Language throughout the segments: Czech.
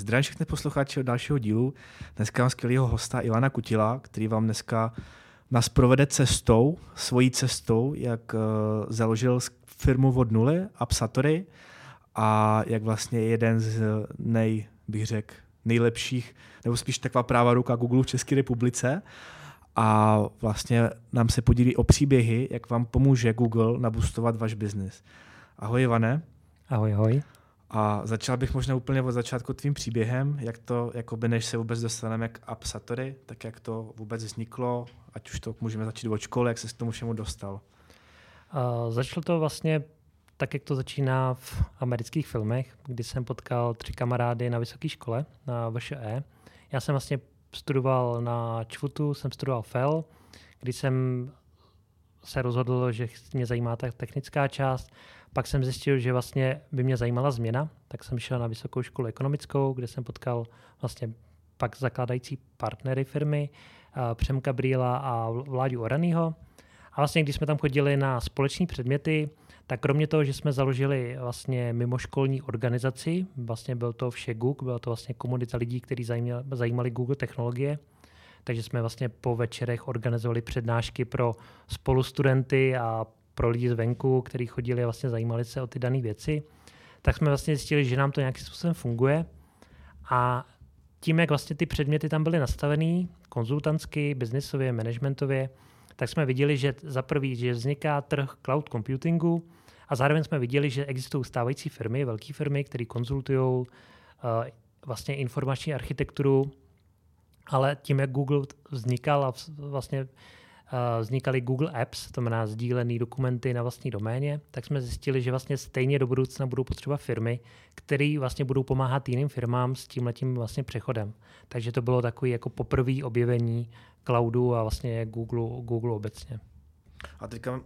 Zdravím všechny posluchače od dalšího dílu. Dneska mám skvělého hosta Ivana Kutila, který vám dneska nás provede cestou, svojí cestou, jak uh, založil firmu od nuly, Apsatory, a jak vlastně jeden z nej, bych řekl, nejlepších, nebo spíš taková práva ruka Google v České republice. A vlastně nám se podílí o příběhy, jak vám pomůže Google nabustovat váš biznis. Ahoj Ivane. Ahoj, ahoj. A začal bych možná úplně od začátku tvým příběhem, jak to, jakoby než se vůbec dostaneme k Apsatory, tak jak to vůbec vzniklo, ať už to můžeme začít od školy, jak se k tomu všemu dostal. Uh, začalo to vlastně tak, jak to začíná v amerických filmech, kdy jsem potkal tři kamarády na vysoké škole, na VŠE. Já jsem vlastně studoval na ČVUTu, jsem studoval FEL, kdy jsem se rozhodl, že mě zajímá ta technická část. Pak jsem zjistil, že vlastně by mě zajímala změna, tak jsem šel na vysokou školu ekonomickou, kde jsem potkal vlastně pak zakládající partnery firmy, Přemka Brýla a Vláďu Oranýho. A vlastně, když jsme tam chodili na společní předměty, tak kromě toho, že jsme založili vlastně mimoškolní organizaci, vlastně byl to vše Google, byla to vlastně komunita lidí, kteří zajímali, zajímali Google technologie, takže jsme vlastně po večerech organizovali přednášky pro spolustudenty a pro lidi zvenku, kteří chodili a vlastně zajímali se o ty dané věci, tak jsme vlastně zjistili, že nám to nějakým způsobem funguje. A tím, jak vlastně ty předměty tam byly nastavený, konzultantsky, biznisově, managementově, tak jsme viděli, že za prvý, že vzniká trh cloud computingu a zároveň jsme viděli, že existují stávající firmy, velké firmy, které konzultují uh, vlastně informační architekturu, ale tím, jak Google vznikal a vlastně vznikaly Google Apps, to znamená sdílené dokumenty na vlastní doméně, tak jsme zjistili, že vlastně stejně do budoucna budou potřeba firmy, které vlastně budou pomáhat jiným firmám s tím letím vlastně přechodem. Takže to bylo takový jako poprvé objevení cloudu a vlastně Google, Google obecně. A teďka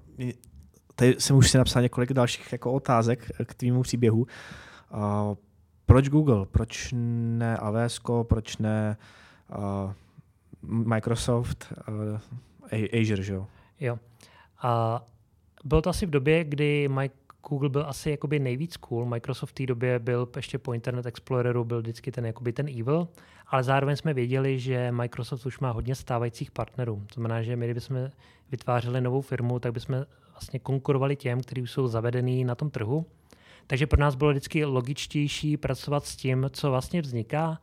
tady jsem už si napsal několik dalších jako otázek k tvýmu příběhu. Uh, proč Google? Proč ne AWS? Proč ne uh, Microsoft? Uh, Azure, že jo? Jo. A bylo to asi v době, kdy Mike Google byl asi jakoby nejvíc cool. Microsoft v té době byl ještě po Internet Exploreru, byl vždycky ten, jakoby ten evil, ale zároveň jsme věděli, že Microsoft už má hodně stávajících partnerů. To znamená, že my, kdybychom vytvářeli novou firmu, tak bychom vlastně konkurovali těm, kteří už jsou zavedení na tom trhu. Takže pro nás bylo vždycky logičtější pracovat s tím, co vlastně vzniká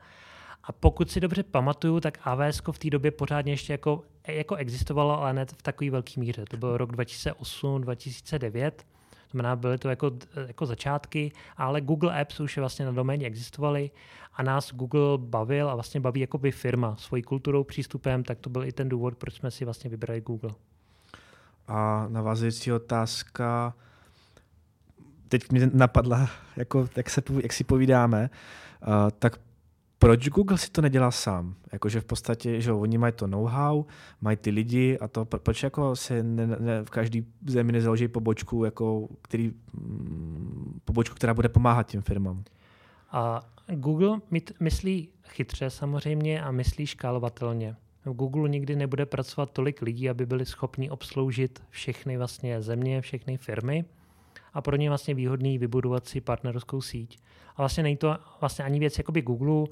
a pokud si dobře pamatuju, tak AWS v té době pořádně ještě jako, jako existovalo, ale ne v takové velké míře. To byl rok 2008, 2009. To znamená, byly to jako, jako začátky, ale Google Apps už vlastně na doméně existovaly a nás Google bavil a vlastně baví jako by firma svojí kulturou, přístupem, tak to byl i ten důvod, proč jsme si vlastně vybrali Google. A navazující otázka, teď mě napadla, jako, jak, se, jak si povídáme, uh, tak proč Google si to nedělá sám? Jakože v podstatě, že oni mají to know-how, mají ty lidi a to, proč jako se ne, ne, v každý zemi nezaloží pobočku, jako, který, mm, pobočku, která bude pomáhat těm firmám? A Google myslí chytře samozřejmě a myslí škálovatelně. V Google nikdy nebude pracovat tolik lidí, aby byli schopni obsloužit všechny vlastně země, všechny firmy a pro ně vlastně výhodný vybudovat si partnerskou síť. A vlastně není to vlastně ani věc jakoby Google,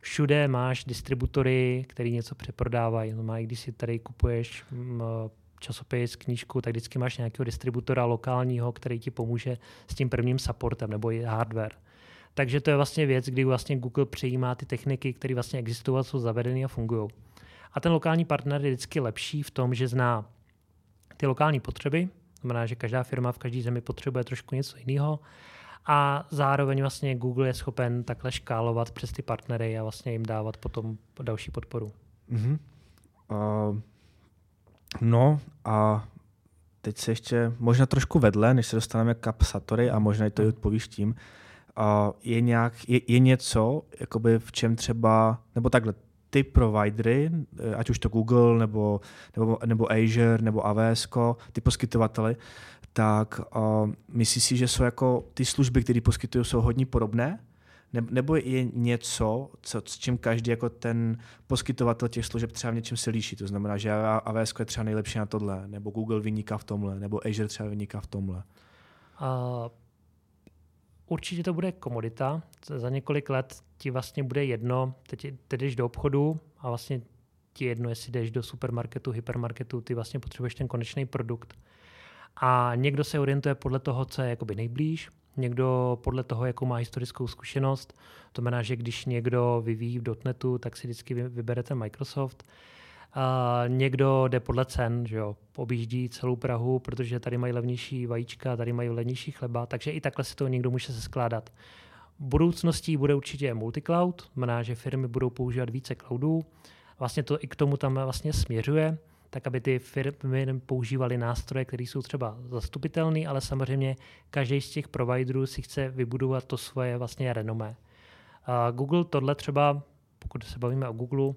všude máš distributory, který něco přeprodávají. No, když si tady kupuješ mm, časopis, knížku, tak vždycky máš nějakého distributora lokálního, který ti pomůže s tím prvním supportem nebo i hardware. Takže to je vlastně věc, kdy vlastně Google přijímá ty techniky, které vlastně existují, jsou zavedeny a fungují. A ten lokální partner je vždycky lepší v tom, že zná ty lokální potřeby, znamená, že každá firma v každé zemi potřebuje trošku něco jiného a zároveň vlastně Google je schopen takhle škálovat přes ty partnery a vlastně jim dávat potom další podporu. Mm-hmm. Uh, no a teď se ještě možná trošku vedle, než se dostaneme k Satory a možná i to i odpovíš tím, uh, je, nějak, je, je něco, jakoby v čem třeba, nebo takhle, ty providery, eh, ať už to Google, nebo, nebo, nebo Azure, nebo AWS, ty poskytovatele, tak uh, myslíš si, že jsou jako ty služby, které poskytují, jsou hodně podobné? Nebo je něco, co, s čím každý jako ten poskytovatel těch služeb třeba v něčem se líší? To znamená, že AWS je třeba nejlepší na tohle, nebo Google vyniká v tomhle, nebo Azure třeba vyniká v tomhle. Uh, určitě to bude komodita. Za několik let ti vlastně bude jedno, teď, teď jdeš do obchodu a vlastně ti jedno, jestli jdeš do supermarketu, hypermarketu, ty vlastně potřebuješ ten konečný produkt. A někdo se orientuje podle toho, co je jakoby nejblíž, někdo podle toho, jakou má historickou zkušenost. To znamená, že když někdo vyvíjí v dotnetu, tak si vždycky vybere ten Microsoft. A někdo jde podle cen, že jo, objíždí celou Prahu, protože tady mají levnější vajíčka, tady mají levnější chleba, takže i takhle si to někdo může se skládat. Budoucností bude určitě multicloud, znamená, že firmy budou používat více cloudů. Vlastně to i k tomu tam vlastně směřuje tak aby ty firmy používaly nástroje, které jsou třeba zastupitelné, ale samozřejmě každý z těch providerů si chce vybudovat to svoje vlastně renomé. Google tohle třeba, pokud se bavíme o Google,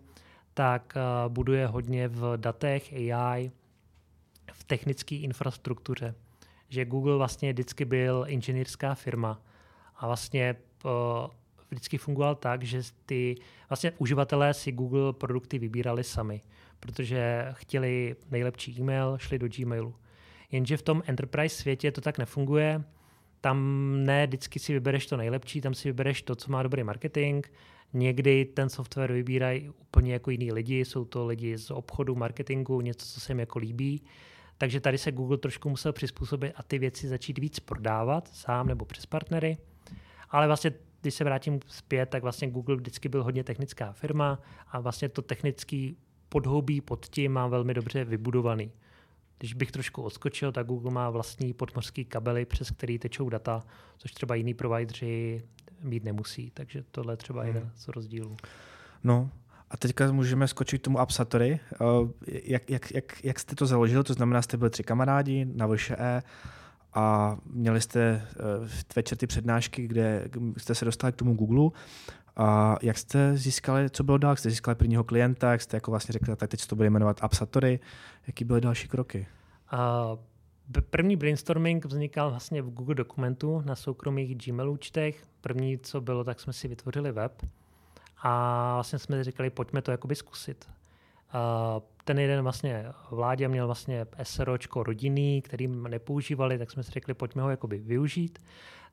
tak buduje hodně v datech AI, v technické infrastruktuře. Že Google vlastně vždycky byl inženýrská firma a vlastně vždycky fungoval tak, že ty vlastně uživatelé si Google produkty vybírali sami protože chtěli nejlepší e-mail, šli do Gmailu. Jenže v tom enterprise světě to tak nefunguje. Tam ne vždycky si vybereš to nejlepší, tam si vybereš to, co má dobrý marketing. Někdy ten software vybírají úplně jako jiní lidi, jsou to lidi z obchodu, marketingu, něco, co se jim jako líbí. Takže tady se Google trošku musel přizpůsobit a ty věci začít víc prodávat sám nebo přes partnery. Ale vlastně, když se vrátím zpět, tak vlastně Google vždycky byl hodně technická firma a vlastně to technický podhoubí pod tím má velmi dobře vybudovaný. Když bych trošku odskočil, tak Google má vlastní podmořský kabely, přes který tečou data, což třeba jiný provideri mít nemusí. Takže tohle je třeba hmm. jeden z rozdílů. No, a teďka můžeme skočit k tomu Appsatory. Eh, jak, jak, jak, jak jste to založil? To znamená, jste byli tři kamarádi na VŠE a měli jste eh, večer ty přednášky, kde jste se dostali k tomu Google a jak jste získali, co bylo dál? Jak jste získali prvního klienta, jak jste jako vlastně řekli, tak teď se to bude jmenovat Appsatory. Jaký byly další kroky? Uh, první brainstorming vznikal vlastně v Google dokumentu na soukromých Gmail účtech. První, co bylo, tak jsme si vytvořili web a vlastně jsme říkali, pojďme to jakoby zkusit. Uh, ten jeden vlastně vládě měl vlastně SROčko rodinný, kterým nepoužívali, tak jsme si řekli, pojďme ho jakoby využít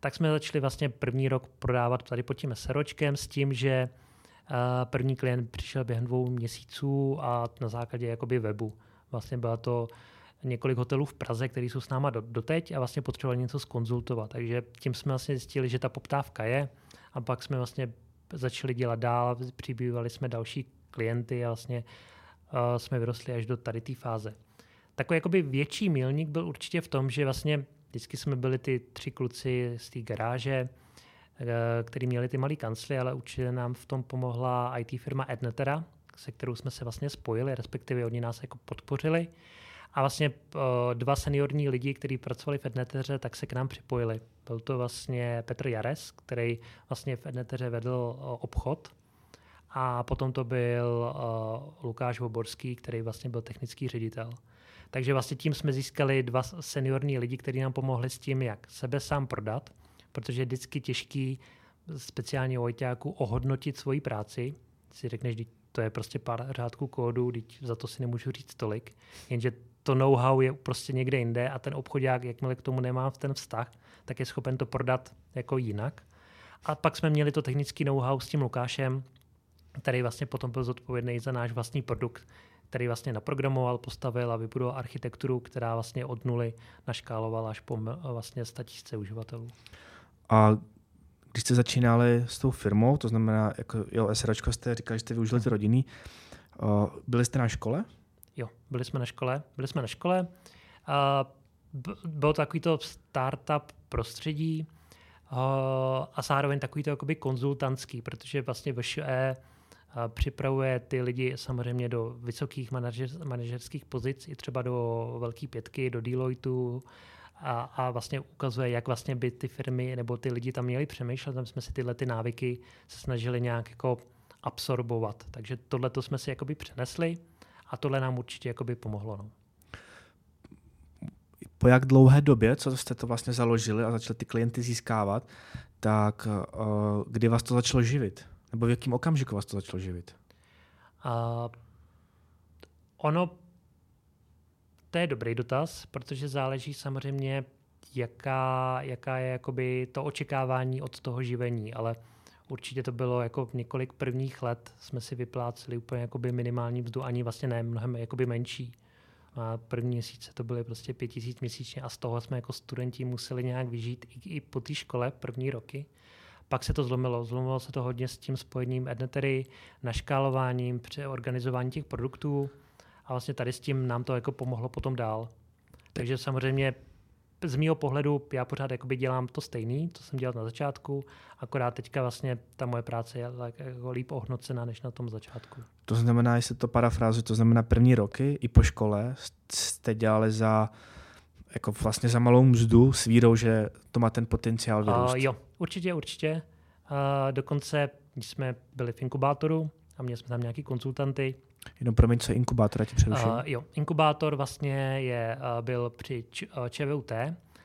tak jsme začali vlastně první rok prodávat tady pod tím seročkem s tím, že první klient přišel během dvou měsíců a na základě jakoby webu. Vlastně byla to několik hotelů v Praze, které jsou s náma do, doteď a vlastně potřebovali něco skonzultovat. Takže tím jsme vlastně zjistili, že ta poptávka je a pak jsme vlastně začali dělat dál, přibývali jsme další klienty a vlastně uh, jsme vyrostli až do tady té fáze. Takový jakoby větší milník byl určitě v tom, že vlastně Vždycky jsme byli ty tři kluci z té garáže, eh, který měli ty malé kancly, ale určitě nám v tom pomohla IT firma Ednetera, se kterou jsme se vlastně spojili, respektive oni nás jako podpořili. A vlastně uh, dva seniorní lidi, kteří pracovali v Edneteře, tak se k nám připojili. Byl to vlastně Petr Jares, který vlastně v Edneteře vedl uh, obchod. A potom to byl uh, Lukáš Voborský, který vlastně byl technický ředitel. Takže vlastně tím jsme získali dva seniorní lidi, kteří nám pomohli s tím, jak sebe sám prodat, protože je vždycky těžký speciálně u ajťáků ohodnotit svoji práci. Si řekneš, to je prostě pár řádků kódu, teď za to si nemůžu říct tolik. Jenže to know-how je prostě někde jinde a ten obchodák, jakmile k tomu nemá ten vztah, tak je schopen to prodat jako jinak. A pak jsme měli to technický know-how s tím Lukášem, který vlastně potom byl zodpovědný za náš vlastní produkt, který vlastně naprogramoval, postavil a vybudoval architekturu, která vlastně od nuly naškálovala až po vlastně statisíce uživatelů. A když jste začínali s tou firmou, to znamená, jako jo, SRčko jste říkali, že jste využili ty rodiny, byli jste na škole? Jo, byli jsme na škole. Byli jsme na škole. A bylo to takový to startup prostředí a zároveň takový to jakoby konzultantský, protože vlastně VŠE připravuje ty lidi samozřejmě do vysokých manažer, manažerských pozic, i třeba do velké pětky, do Deloitu a, a vlastně ukazuje, jak vlastně by ty firmy nebo ty lidi tam měli přemýšlet. Tam jsme si tyhle ty návyky se snažili nějak jako absorbovat. Takže tohle to jsme si jakoby přenesli a tohle nám určitě jakoby pomohlo. No. Po jak dlouhé době, co jste to vlastně založili a začali ty klienty získávat, tak uh, kdy vás to začalo živit? Nebo v jakém okamžiku vás to začalo živit? Uh, ono, to je dobrý dotaz, protože záleží samozřejmě, jaká, jaká je jakoby to očekávání od toho živení, ale určitě to bylo jako v několik prvních let jsme si vypláceli úplně jakoby minimální mzdu, ani vlastně ne, mnohem jakoby menší. A první měsíce to byly prostě pět tisíc měsíčně a z toho jsme jako studenti museli nějak vyžít i, i po té škole první roky. Pak se to zlomilo. Zlomilo se to hodně s tím spojením Ednetery, naškálováním, při organizování těch produktů a vlastně tady s tím nám to jako pomohlo potom dál. Takže samozřejmě z mého pohledu já pořád jakoby dělám to stejný, co jsem dělal na začátku, akorát teďka vlastně ta moje práce je jako líp ohodnocená než na tom začátku. To znamená, jestli to parafrázu, to znamená první roky i po škole jste dělali za jako vlastně za malou mzdu s vírou, že to má ten potenciál vyrůst. Uh, jo, určitě, určitě. Uh, dokonce, když jsme byli v inkubátoru a měli jsme tam nějaký konzultanty, Jenom promiň, co je inkubátor, ti přeruším. Uh, jo, inkubátor vlastně je, uh, byl při Č, uh, ČVUT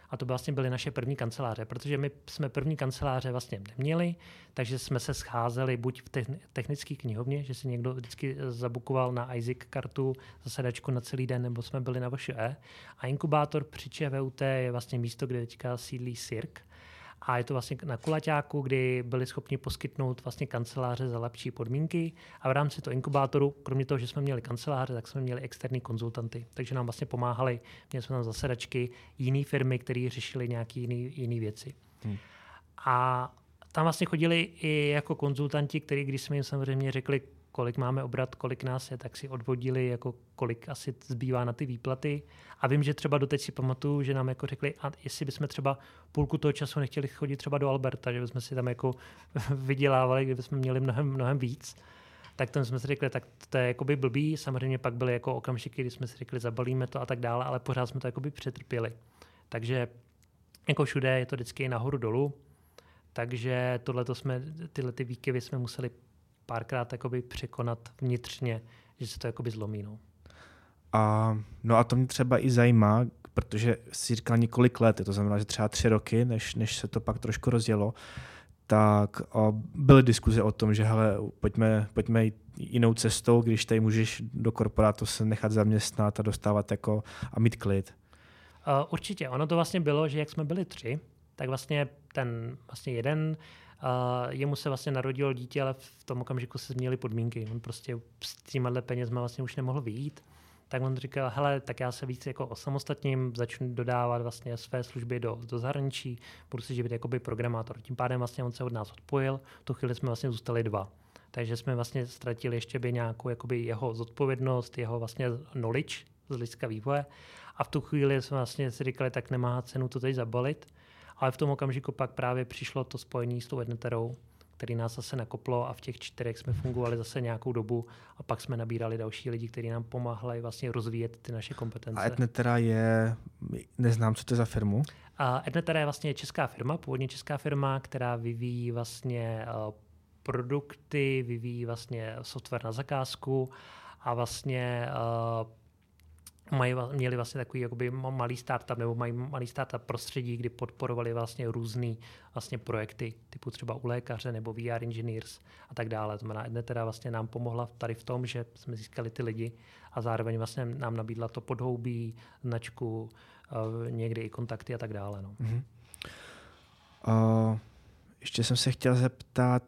a to vlastně byly naše první kanceláře, protože my jsme první kanceláře vlastně neměli, takže jsme se scházeli buď v technické knihovně, že si někdo vždycky zabukoval na ISIC kartu zasedačku na celý den, nebo jsme byli na VŠE. A inkubátor při ČVUT je vlastně místo, kde teďka sídlí SIRK, a je to vlastně na kulaťáku, kdy byli schopni poskytnout vlastně kanceláře za lepší podmínky a v rámci toho inkubátoru, kromě toho, že jsme měli kanceláře, tak jsme měli externí konzultanty, takže nám vlastně pomáhali, měli jsme tam zasedačky jiné firmy, které řešily nějaké jiné věci. Hmm. A tam vlastně chodili i jako konzultanti, kteří, když jsme jim samozřejmě řekli, kolik máme obrat, kolik nás je, tak si odvodili, jako kolik asi zbývá na ty výplaty. A vím, že třeba doteď si pamatuju, že nám jako řekli, a jestli bychom třeba půlku toho času nechtěli chodit třeba do Alberta, že bychom si tam jako vydělávali, kdybychom měli mnohem, mnohem víc. Tak tam jsme si řekli, tak to je jakoby blbý. Samozřejmě pak byly jako okamžiky, kdy jsme si řekli, zabalíme to a tak dále, ale pořád jsme to jakoby přetrpěli. Takže jako všude je to vždycky nahoru dolů. Takže tohle jsme, tyhle ty výkyvy jsme museli párkrát jakoby překonat vnitřně, že se to jakoby zlomí. No. A, no a to mě třeba i zajímá, protože si říkal několik let, to znamená, že třeba tři roky, než, než se to pak trošku rozdělo, tak o, byly diskuze o tom, že hele, pojďme, pojďme jít jinou cestou, když tady můžeš do korporátu se nechat zaměstnat a dostávat jako a mít klid. Uh, určitě. Ono to vlastně bylo, že jak jsme byli tři, tak vlastně ten vlastně jeden a jemu se vlastně narodilo dítě, ale v tom okamžiku se změnily podmínky. On prostě s těma penězma vlastně už nemohl vyjít. Tak on říkal, hele, tak já se víc jako osamostatním, začnu dodávat vlastně své služby do, do zahraničí, budu si živit jako by programátor. Tím pádem vlastně on se od nás odpojil, tu chvíli jsme vlastně zůstali dva. Takže jsme vlastně ztratili ještě by nějakou jakoby jeho zodpovědnost, jeho vlastně knowledge z hlediska vývoje. A v tu chvíli jsme vlastně si říkali, tak nemá cenu to tady zabalit ale v tom okamžiku pak právě přišlo to spojení s tou Edneterou, který nás zase nakoplo a v těch čtyřech jsme fungovali zase nějakou dobu a pak jsme nabírali další lidi, kteří nám pomáhali vlastně rozvíjet ty naše kompetence. A Ednetera je, neznám, co to je za firmu? A Ednetera je vlastně česká firma, původně česká firma, která vyvíjí vlastně uh, produkty, vyvíjí vlastně software na zakázku a vlastně uh, mají, měli vlastně takový jakoby malý startup nebo mají malý startup prostředí, kdy podporovali vlastně různé vlastně projekty, typu třeba u lékaře nebo VR engineers a tak dále. To znamená, Edne teda vlastně nám pomohla tady v tom, že jsme získali ty lidi a zároveň vlastně nám nabídla to podhoubí, značku, uh, někdy i kontakty a tak dále. No. Mm-hmm. Uh, ještě jsem se chtěl zeptat,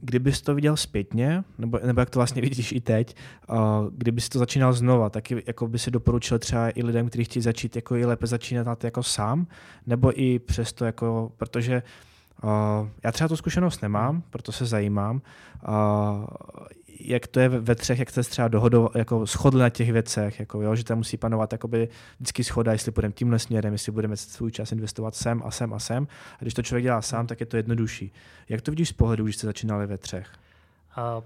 kdybys to viděl zpětně, nebo, nebo jak to vlastně vidíš i teď, uh, kdybys to začínal znova, tak jako by si doporučil třeba i lidem, kteří chtějí začít jako i lépe začínat jako sám, nebo i přesto jako, protože uh, já třeba tu zkušenost nemám, proto se zajímám. Uh, jak to je ve třech, jak jste třeba dohodov, jako shodli na těch věcech, jako jo, že tam musí panovat jakoby vždycky schoda, jestli budeme tímhle směrem, jestli budeme svůj čas investovat sem a sem a sem. A když to člověk dělá sám, tak je to jednodušší. Jak to vidíš z pohledu, když jste začínali ve třech? Uh,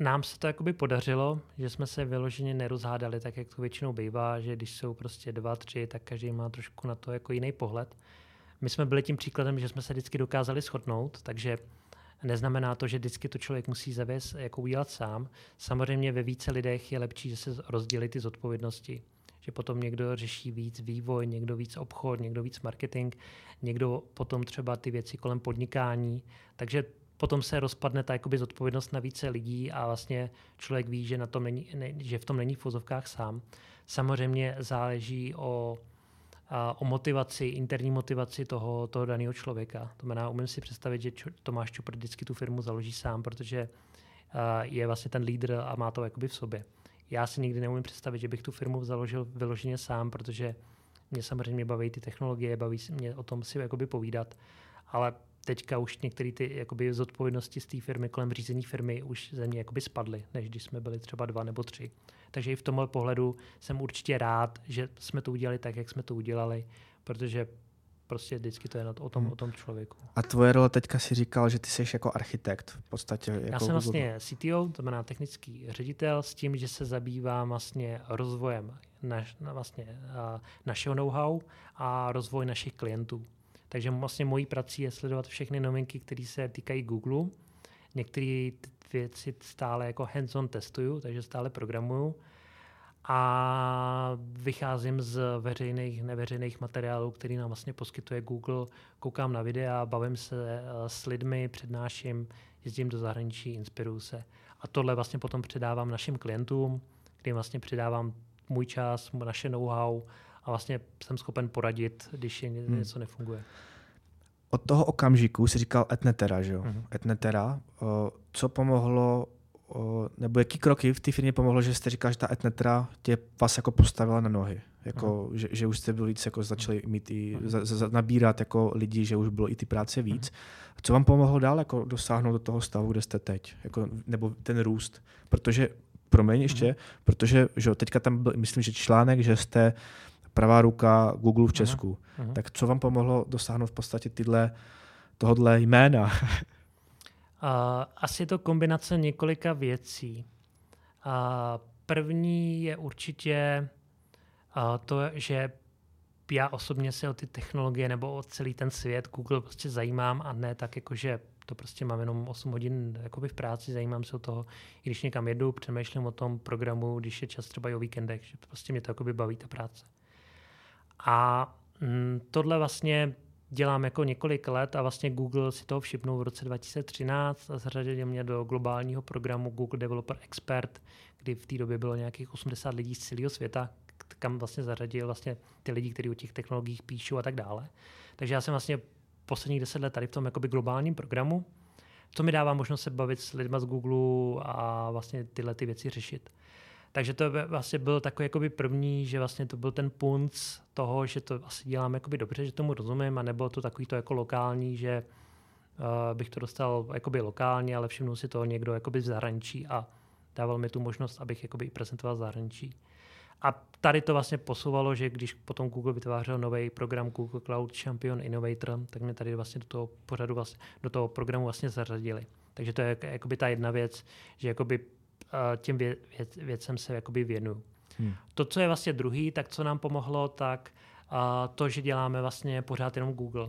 nám se to jakoby podařilo, že jsme se vyloženě nerozhádali, tak jak to většinou bývá, že když jsou prostě dva, tři, tak každý má trošku na to jako jiný pohled. My jsme byli tím příkladem, že jsme se vždycky dokázali shodnout, takže Neznamená to, že vždycky to člověk musí zavést, jako udělat sám. Samozřejmě ve více lidech je lepší, že se rozdělí ty zodpovědnosti. Že potom někdo řeší víc vývoj, někdo víc obchod, někdo víc marketing, někdo potom třeba ty věci kolem podnikání. Takže potom se rozpadne ta jakoby zodpovědnost na více lidí a vlastně člověk ví, že, na tom není, ne, že v tom není v fozovkách sám. Samozřejmě záleží o a o motivaci, interní motivaci toho, toho daného člověka. To znamená, umím si představit, že Tomáš Čupr vždycky tu firmu založí sám, protože je vlastně ten lídr a má to jakoby v sobě. Já si nikdy neumím představit, že bych tu firmu založil vyloženě sám, protože mě samozřejmě baví ty technologie, baví se mě o tom si jakoby povídat, ale teďka už některé ty jakoby, zodpovědnosti z té firmy kolem řízení firmy už ze mě jakoby spadly, než když jsme byli třeba dva nebo tři. Takže i v tomhle pohledu jsem určitě rád, že jsme to udělali tak, jak jsme to udělali, protože prostě vždycky to je o tom, hmm. o tom člověku. A tvoje role teďka si říkal, že ty jsi jako architekt v podstatě. Jako Já jsem vlastně CTO, to znamená technický ředitel, s tím, že se zabývám vlastně rozvojem naš, vlastně, našeho know-how a rozvoj našich klientů. Takže vlastně mojí prací je sledovat všechny novinky, které se týkají Google. Některé věci stále jako hands-on testuju, takže stále programuju a vycházím z veřejných, neveřejných materiálů, který nám vlastně poskytuje Google, koukám na videa, bavím se eh, s lidmi, přednáším, jezdím do zahraničí, inspiruju se. A tohle vlastně potom předávám našim klientům, kdy vlastně předávám můj čas, naše know-how a vlastně jsem schopen poradit, když je hmm. něco nefunguje. Od toho okamžiku si říkal Etnetera, že jo? Hmm. Etnetera. Co pomohlo nebo jaký kroky v té firmě pomohlo, že jste říkal, že ta etnetra tě vás jako postavila na nohy? Jako, že, že, už jste byli víc, jako začali mít i, za, za, nabírat jako lidi, že už bylo i ty práce víc. Co vám pomohlo dál jako dosáhnout do toho stavu, kde jste teď? Jako, nebo ten růst? Protože, promiň ještě, protože že teďka tam byl, myslím, že článek, že jste pravá ruka Google v Česku. Aha, aha. Tak co vám pomohlo dosáhnout v podstatě tyhle, tohodle jména? asi je to kombinace několika věcí. A první je určitě to, že já osobně se o ty technologie nebo o celý ten svět Google prostě zajímám a ne tak jako, že to prostě mám jenom 8 hodin jakoby v práci, zajímám se o toho, i když někam jedu, přemýšlím o tom programu, když je čas třeba i o víkendech, že prostě mě to jakoby baví ta práce. A mm, tohle vlastně dělám jako několik let a vlastně Google si toho všipnul v roce 2013 a zařadil mě do globálního programu Google Developer Expert, kdy v té době bylo nějakých 80 lidí z celého světa, kam vlastně zařadil vlastně ty lidi, kteří o těch technologiích píšou a tak dále. Takže já jsem vlastně posledních deset let tady v tom jakoby globálním programu, co mi dává možnost se bavit s lidmi z Google a vlastně tyhle ty věci řešit. Takže to vlastně byl takový jakoby první, že vlastně to byl ten punc toho, že to asi dělám jakoby dobře, že tomu rozumím, a nebylo to takový to jako lokální, že uh, bych to dostal jakoby lokálně, ale všimnul si to někdo jakoby v zahraničí a dával mi tu možnost, abych jakoby prezentoval zahraničí. A tady to vlastně posouvalo, že když potom Google vytvářel nový program Google Cloud Champion Innovator, tak mě tady vlastně do toho pořadu vlastně, do toho programu vlastně zařadili. Takže to je jakoby ta jedna věc, že jakoby těm vě, věc, věcem se jakoby věnuju. Hmm. To, co je vlastně druhý, tak co nám pomohlo, tak to, že děláme vlastně pořád jenom Google.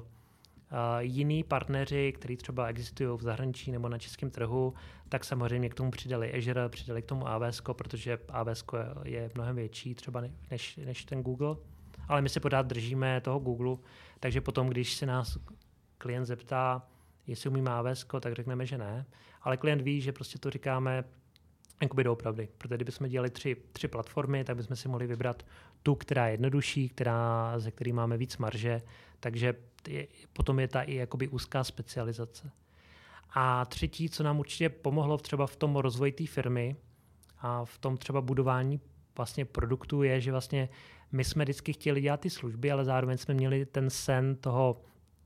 A jiní partneři, kteří třeba existují v zahraničí nebo na českém trhu, tak samozřejmě k tomu přidali Azure, přidali k tomu AWS, protože AWS je mnohem větší třeba než, než ten Google. Ale my se pořád držíme toho Google, takže potom, když se nás klient zeptá, jestli umíme AWS, tak řekneme, že ne. Ale klient ví, že prostě to říkáme jakoby doopravdy. Protože kdybychom dělali tři, tři platformy, tak bychom si mohli vybrat tu, která je jednodušší, která, ze který máme víc marže, takže je, potom je ta i jakoby úzká specializace. A třetí, co nám určitě pomohlo třeba v tom rozvoji té firmy a v tom třeba budování vlastně produktu je, že vlastně my jsme vždycky chtěli dělat ty služby, ale zároveň jsme měli ten sen toho,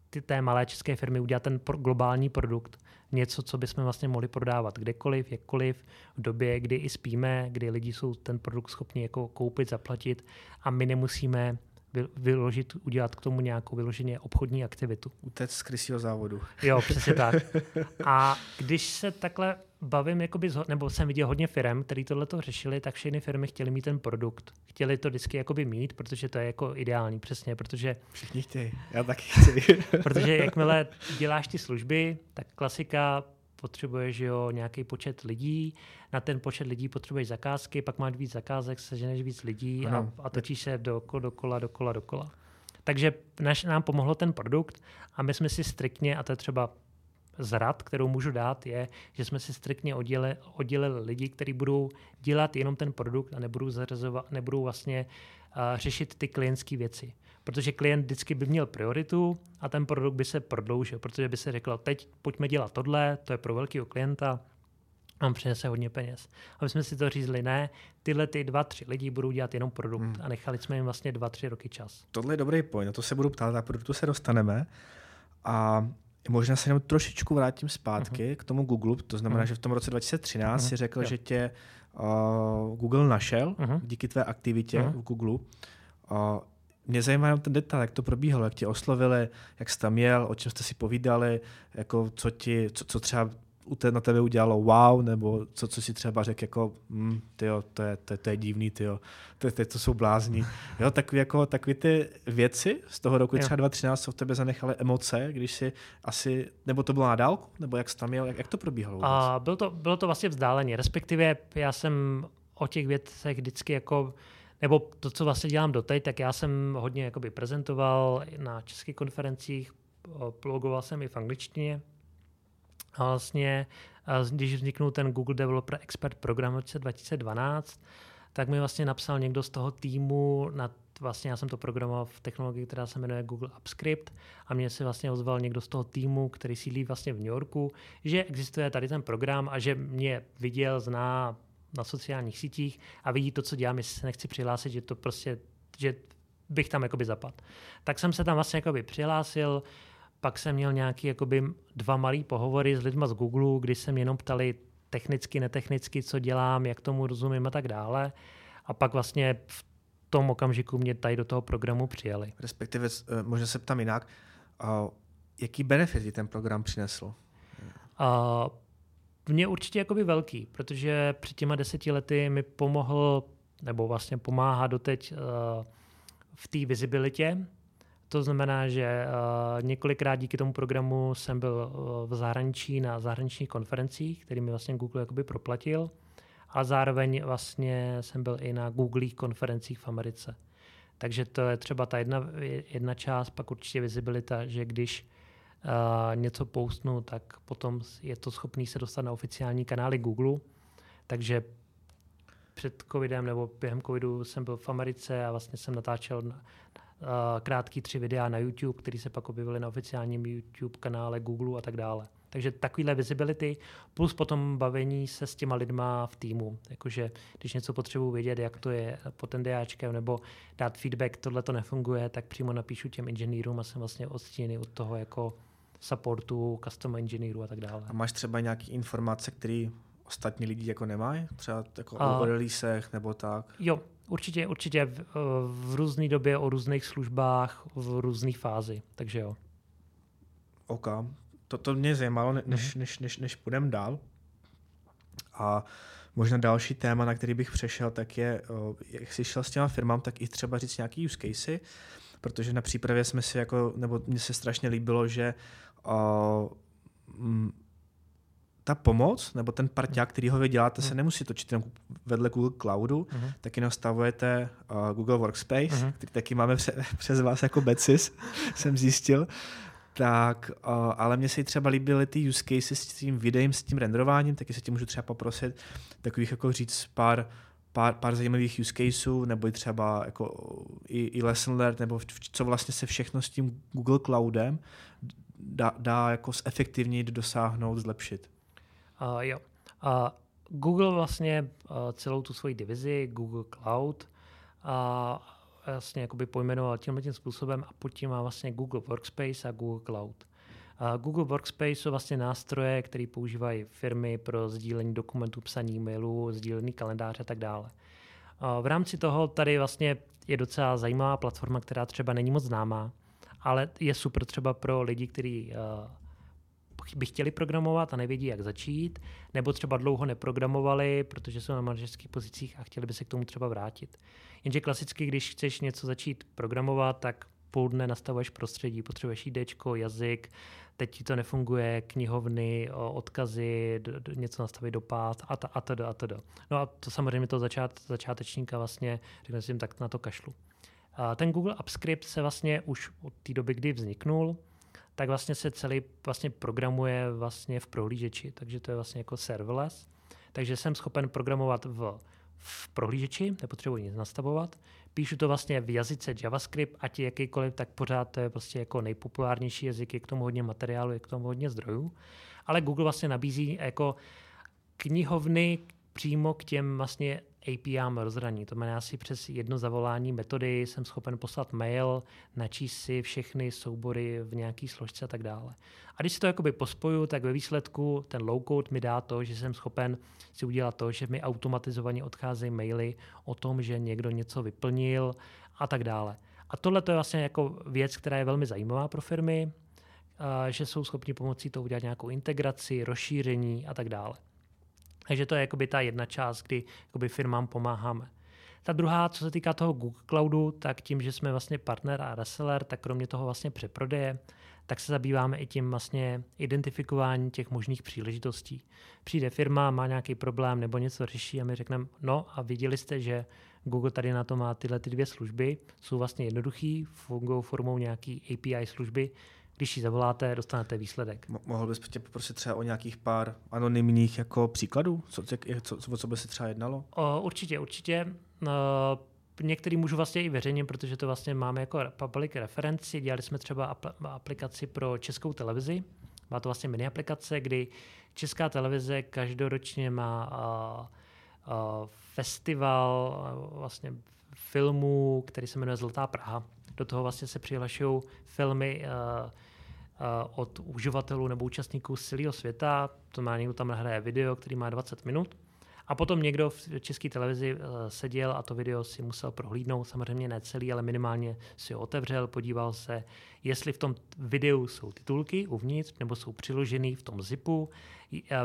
ty, té malé české firmy udělat ten pro, globální produkt něco, co bychom vlastně mohli prodávat kdekoliv, jakkoliv, v době, kdy i spíme, kdy lidi jsou ten produkt schopni jako koupit, zaplatit a my nemusíme vyložit, udělat k tomu nějakou vyloženě obchodní aktivitu. Utec z krysího závodu. Jo, přesně tak. A když se takhle bavím, jakoby, nebo jsem viděl hodně firm, který tohle to řešili, tak všechny firmy chtěly mít ten produkt. Chtěli to vždycky jakoby mít, protože to je jako ideální, přesně, protože... Všichni chtějí, já taky chci. protože jakmile děláš ty služby, tak klasika, potřebuješ jo, nějaký počet lidí, na ten počet lidí potřebuješ zakázky, pak máš víc zakázek, seženeš víc lidí a, a točíš se dokola, dokola, dokola, dokola. Takže naš, nám pomohlo ten produkt a my jsme si striktně, a to je třeba zrad, kterou můžu dát, je, že jsme si striktně oddělili, oddělili lidi, kteří budou dělat jenom ten produkt a nebudou, zařazovat, nebudou vlastně uh, řešit ty klientské věci. protože klient vždycky by měl prioritu a ten produkt by se prodloužil, protože by se řeklo, teď pojďme dělat tohle, to je pro velkého klienta, nám přinese hodně peněz. A my jsme si to řízli, ne, tyhle ty dva, tři lidi budou dělat jenom produkt hmm. a nechali jsme jim vlastně dva, tři roky čas. Tohle je dobrý point, na to se budu ptát, a produktu se dostaneme. A možná se jenom trošičku vrátím zpátky uh-huh. k tomu Google. To znamená, uh-huh. že v tom roce 2013 uh-huh. si řekl, jo. že tě uh, Google našel uh-huh. díky tvé aktivitě uh-huh. v Google. Uh, mě zajímá jenom ten detail, jak to probíhalo, jak tě oslovili, jak jsi tam jel, o čem jste si povídali, jako co, ti, co, co třeba u te, na tebe udělalo wow, nebo co, co si třeba řekl jako, hm, tyjo, to je, to, to je divný, tyjo, to, to, to jsou blázni. Jo, takový, jako, takový ty věci z toho roku jo. třeba 2013 co v tebe zanechaly emoce, když si asi, nebo to bylo na dálku, nebo jak jsi tam jel, jak, jak to probíhalo? Vůbec? A bylo to, bylo to vlastně vzdáleně, respektive já jsem o těch věcech vždycky jako nebo to, co vlastně dělám doteď, tak já jsem hodně jakoby prezentoval na českých konferencích, blogoval jsem i v angličtině, a vlastně, když vzniknul ten Google Developer Expert program v roce 2012, tak mi vlastně napsal někdo z toho týmu, na, vlastně já jsem to programoval v technologii, která se jmenuje Google AppScript a mě se vlastně ozval někdo z toho týmu, který sídlí vlastně v New Yorku, že existuje tady ten program a že mě viděl, zná na sociálních sítích a vidí to, co dělám, jestli se nechci přihlásit, že to prostě, že bych tam jakoby zapad. Tak jsem se tam vlastně jakoby přihlásil, pak jsem měl nějaký jakoby dva malý pohovory s lidmi z Google, kdy se mě jenom ptali technicky, netechnicky, co dělám, jak tomu rozumím a tak dále. A pak vlastně v tom okamžiku mě tady do toho programu přijali. Respektive, eh, možná se ptám jinak, jaký benefity ten program přinesl? Uh, mě určitě jakoby velký, protože před těma deseti lety mi pomohl, nebo vlastně pomáhá doteď v té vizibilitě, to znamená, že uh, několikrát díky tomu programu jsem byl uh, v zahraničí na zahraničních konferencích, který mi vlastně Google jakoby proplatil. A zároveň vlastně jsem byl i na Google konferencích v Americe. Takže to je třeba ta jedna, jedna část, pak určitě vizibilita, že když uh, něco postnu, tak potom je to schopný se dostat na oficiální kanály Google. Takže před covidem nebo během covidu jsem byl v Americe a vlastně jsem natáčel Eh, krátký tři videa na YouTube, které se pak objevily na oficiálním YouTube kanále Google a tak dále. Takže takovýhle visibility plus potom bavení se s těma lidma v týmu. Jakože když něco potřebuji vědět, jak to je pod NDAčkem nebo dát feedback, tohle to nefunguje, tak přímo napíšu těm inženýrům a jsem vlastně odstíny od toho jako supportu, custom engineerů a tak dále. A máš třeba nějaké informace, které ostatní lidi jako nemají? Třeba jako a, o releasech nebo tak? Jo, Určitě, určitě v, v různé době o různých službách v různé fázi, takže jo. OK. To, to mě zajímalo, než, mhm. než, než, než půjdeme dál. A možná další téma, na který bych přešel, tak je, jak jsi šel s těma firmám, tak i třeba říct nějaký use casey, protože na přípravě jsme si jako, nebo mně se strašně líbilo, že uh, ta pomoc, nebo ten parťák, který ho vy děláte, se mhm. nemusí točit jen vedle Google Cloudu, uh-huh. taky nastavujete uh, Google Workspace, uh-huh. který taky máme pře- přes vás jako Becis, jsem zjistil. Tak, uh, ale mně se třeba líbily ty use cases s tím videem, s tím renderováním, taky se ti můžu třeba poprosit takových jako říct pár, pár, pár zajímavých use caseů, nebo i třeba jako i, i lesson learned, nebo v, co vlastně se všechno s tím Google Cloudem dá, dá jako zefektivnit, dosáhnout, zlepšit. Uh, jo. Uh, Google vlastně uh, celou tu svoji divizi, Google Cloud, uh, vlastně jakoby pojmenoval tímhle tím způsobem a pod tím má vlastně Google Workspace a Google Cloud. Google Workspace jsou vlastně nástroje, které používají firmy pro sdílení dokumentů, psaní mailů, sdílení kalendáře a tak dále. V rámci toho tady vlastně je docela zajímavá platforma, která třeba není moc známá, ale je super třeba pro lidi, kteří by chtěli programovat a nevědí, jak začít, nebo třeba dlouho neprogramovali, protože jsou na manažerských pozicích a chtěli by se k tomu třeba vrátit. Jenže klasicky, když chceš něco začít programovat, tak půl dne nastavuješ prostředí, potřebuješ ID, jazyk, teď ti to nefunguje, knihovny, odkazy, něco nastavit do pát a, a to a to. No a to samozřejmě to začát, začátečníka vlastně, řekne si tak na to kašlu. Ten Google AppScript se vlastně už od té doby, kdy vzniknul, tak vlastně se celý vlastně programuje vlastně v prohlížeči, takže to je vlastně jako serverless. Takže jsem schopen programovat v, v prohlížeči, nepotřebuji nic nastavovat, píšu to vlastně v jazyce JavaScript, ať je jakýkoliv, tak pořád to je prostě jako nejpopulárnější jazyk, je k tomu hodně materiálu, je k tomu hodně zdrojů. Ale Google vlastně nabízí jako knihovny přímo k těm vlastně API rozhraní. To znamená, si přes jedno zavolání metody jsem schopen poslat mail, načíst si všechny soubory v nějaký složce a tak dále. A když si to jakoby pospoju, tak ve výsledku ten low code mi dá to, že jsem schopen si udělat to, že mi automatizovaně odcházejí maily o tom, že někdo něco vyplnil a tak dále. A tohle to je vlastně jako věc, která je velmi zajímavá pro firmy, že jsou schopni pomocí toho udělat nějakou integraci, rozšíření a tak dále. Takže to je jakoby ta jedna část, kdy jakoby firmám pomáháme. Ta druhá, co se týká toho Google Cloudu, tak tím, že jsme vlastně partner a reseller, tak kromě toho vlastně přeprodeje, tak se zabýváme i tím vlastně identifikování těch možných příležitostí. Přijde firma, má nějaký problém nebo něco řeší a my řekneme, no a viděli jste, že Google tady na to má tyhle ty dvě služby, jsou vlastně jednoduchý, fungují formou nějaký API služby, když ji zavoláte, dostanete výsledek. Mohl bys tě poprosit třeba o nějakých pár anonymních jako příkladů? Co, co, co, co by se třeba jednalo? O, určitě, určitě. No, některý můžu vlastně i veřejně, protože to vlastně máme jako public referenci. Dělali jsme třeba aplikaci pro českou televizi. Má to vlastně mini aplikace, kdy česká televize každoročně má uh, uh, festival uh, vlastně filmů, který se jmenuje Zlatá Praha. Do toho vlastně se přihlašují filmy uh, od uživatelů nebo účastníků z celého světa. To má někdo tam nahraje video, který má 20 minut. A potom někdo v české televizi eh, seděl a to video si musel prohlídnout, samozřejmě ne celý, ale minimálně si ho otevřel, podíval se, jestli v tom videu jsou titulky uvnitř nebo jsou přiložený v tom zipu,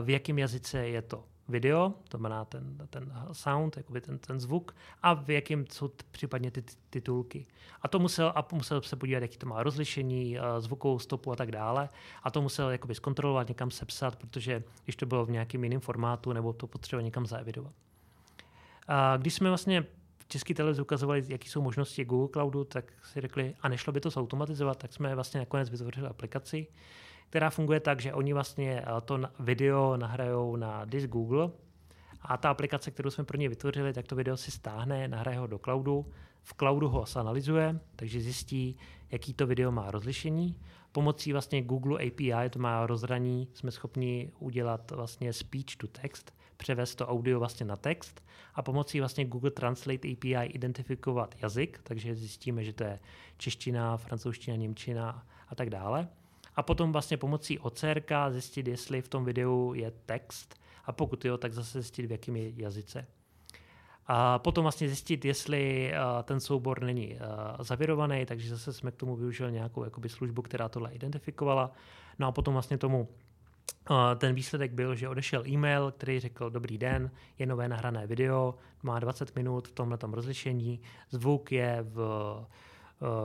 v jakém jazyce je to video, to znamená ten, ten sound, jakoby ten, ten zvuk, a v jakém jsou případně ty titulky. A to musel, a musel se podívat, jaký to má rozlišení, eh, zvukovou stopu a tak dále. A to musel jakoby zkontrolovat, někam sepsat, protože když to bylo v nějakém jiném formátu, nebo to potřeba někam zaevidovat. A když jsme vlastně v české televizi ukazovali, jaké jsou možnosti Google Cloudu, tak si řekli, a nešlo by to zautomatizovat, tak jsme vlastně nakonec vytvořili aplikaci, která funguje tak, že oni vlastně eh, to video nahrajou na disk Google a ta aplikace, kterou jsme pro ně vytvořili, tak to video si stáhne, nahraje ho do cloudu, v cloudu ho analyzuje, takže zjistí, jaký to video má rozlišení. Pomocí vlastně Google API, to má rozhraní, jsme schopni udělat vlastně speech to text, převést to audio vlastně na text a pomocí vlastně Google Translate API identifikovat jazyk, takže zjistíme, že to je čeština, francouzština, němčina a tak dále a potom vlastně pomocí OCRK zjistit, jestli v tom videu je text a pokud jo, tak zase zjistit, v jakém je jazyce. A potom vlastně zjistit, jestli uh, ten soubor není uh, zavirovaný, takže zase jsme k tomu využili nějakou jakoby, službu, která tohle identifikovala. No a potom vlastně tomu uh, ten výsledek byl, že odešel e-mail, který řekl, dobrý den, je nové nahrané video, má 20 minut v tomhle rozlišení, zvuk je v Eh,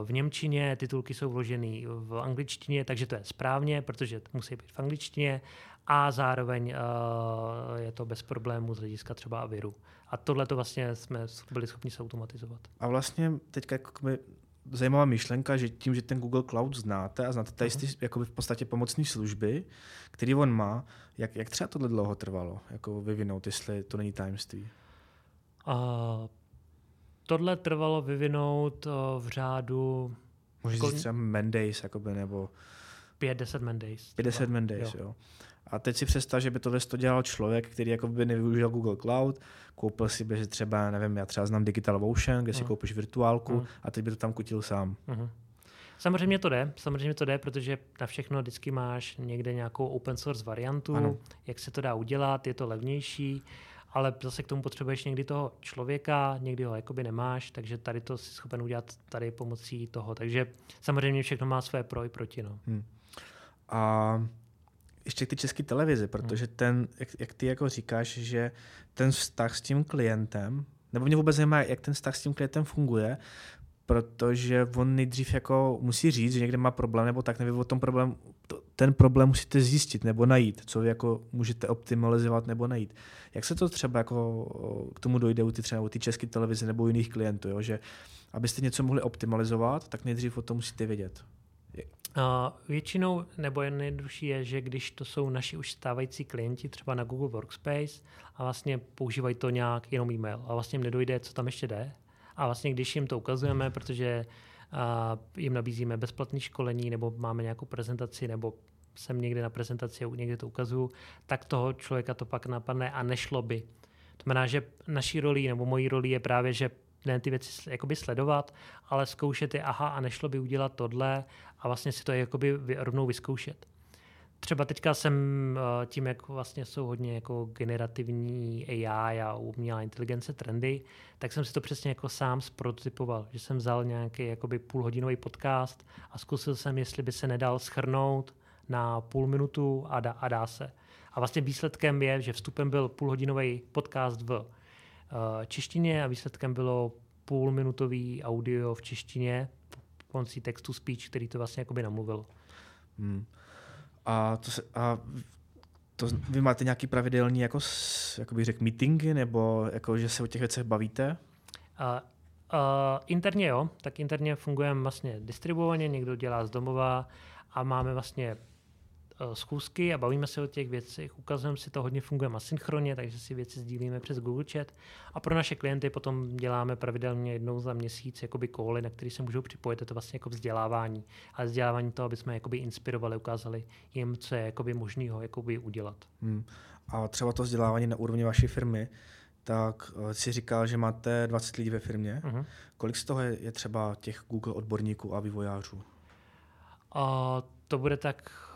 v Němčině, titulky jsou vloženy v angličtině, takže to je správně, protože musí být v angličtině a zároveň uh, je to bez problémů z hlediska třeba viru. A tohle to vlastně jsme byli schopni se automatizovat. A vlastně teďka jakoby zajímavá myšlenka, že tím, že ten Google Cloud znáte a znáte tady uh-huh. jakoby v podstatě pomocné služby, který on má, jak, jak třeba tohle dlouho trvalo jako vyvinout, jestli to není tajemství? Uh, tohle trvalo vyvinout eh, v řádu... Můžeš říct třeba Mendays, jakoby, nebo... 5-10 Mendays. 5-10 Mendays, jo. jo. A teď si představ, že by tohle to dělal člověk, který jako by nevyužil Google Cloud, koupil si by že třeba, nevím, já třeba znám Digital Ocean, kde si uh. koupíš virtuálku uh. a teď by to tam kutil sám. Uh-huh. Samozřejmě to jde, samozřejmě to jde, protože na všechno vždycky máš někde nějakou open source variantu, ano. jak se to dá udělat, je to levnější ale zase k tomu potřebuješ někdy toho člověka, někdy ho jakoby nemáš, takže tady to si schopen udělat tady pomocí toho. Takže samozřejmě všechno má své pro i proti. No. Hmm. A ještě ty české televize, protože hmm. ten, jak, jak ty jako říkáš, že ten vztah s tím klientem, nebo mě vůbec zajímá, jak ten vztah s tím klientem funguje, protože on nejdřív jako musí říct, že někde má problém nebo tak, nebo o tom problém, ten problém musíte zjistit nebo najít, co jako můžete optimalizovat nebo najít. Jak se to třeba jako k tomu dojde u ty třeba u ty české televize nebo u jiných klientů, jo? že abyste něco mohli optimalizovat, tak nejdřív o tom musíte vědět. Uh, většinou, nebo jen nejjednodušší je, že když to jsou naši už stávající klienti, třeba na Google Workspace, a vlastně používají to nějak jenom e-mail, a vlastně jim nedojde, co tam ještě jde, A vlastně když jim to ukazujeme, protože a jim nabízíme bezplatné školení nebo máme nějakou prezentaci nebo jsem někde na prezentaci a někde to ukazuju, tak toho člověka to pak napadne a nešlo by. To znamená, že naší roli nebo mojí roli je právě, že ne ty věci jakoby sledovat, ale zkoušet je, aha, a nešlo by udělat tohle a vlastně si to jakoby rovnou vyzkoušet. Třeba teďka jsem eh, tím, jak vlastně jsou hodně jako generativní AI a umělá inteligence trendy, tak jsem si to přesně jako sám zprototypoval, že jsem vzal nějaký jakoby půlhodinový podcast a zkusil jsem, jestli by se nedal schrnout na půl minutu a dá, a dá se. A vlastně výsledkem je, že vstupem byl půlhodinový podcast v uh, češtině a výsledkem bylo půlminutový audio v češtině pomocí textu speech, který to vlastně jakoby namluvil. Hmm. A, to se, a to, vy máte nějaký pravidelný, jako, jako bych řekl, meetingy, nebo jako, že se o těch věcech bavíte? Uh, uh, interně jo, tak interně fungujeme vlastně distribuovaně, někdo dělá z domova a máme vlastně schůzky a bavíme se o těch věcech. Ukazujeme si to, hodně funguje asynchronně, takže si věci sdílíme přes Google Chat. A pro naše klienty potom děláme pravidelně jednou za měsíc jakoby koly, na který se můžou připojit. Je to vlastně jako vzdělávání. A vzdělávání to, aby jsme jakoby inspirovali, ukázali jim, co je jakoby možného jakoby udělat. Hmm. A třeba to vzdělávání na úrovni vaší firmy, tak eh, si říkal, že máte 20 lidí ve firmě. Uh-huh. Kolik z toho je, je třeba těch Google odborníků a vývojářů? A to bude tak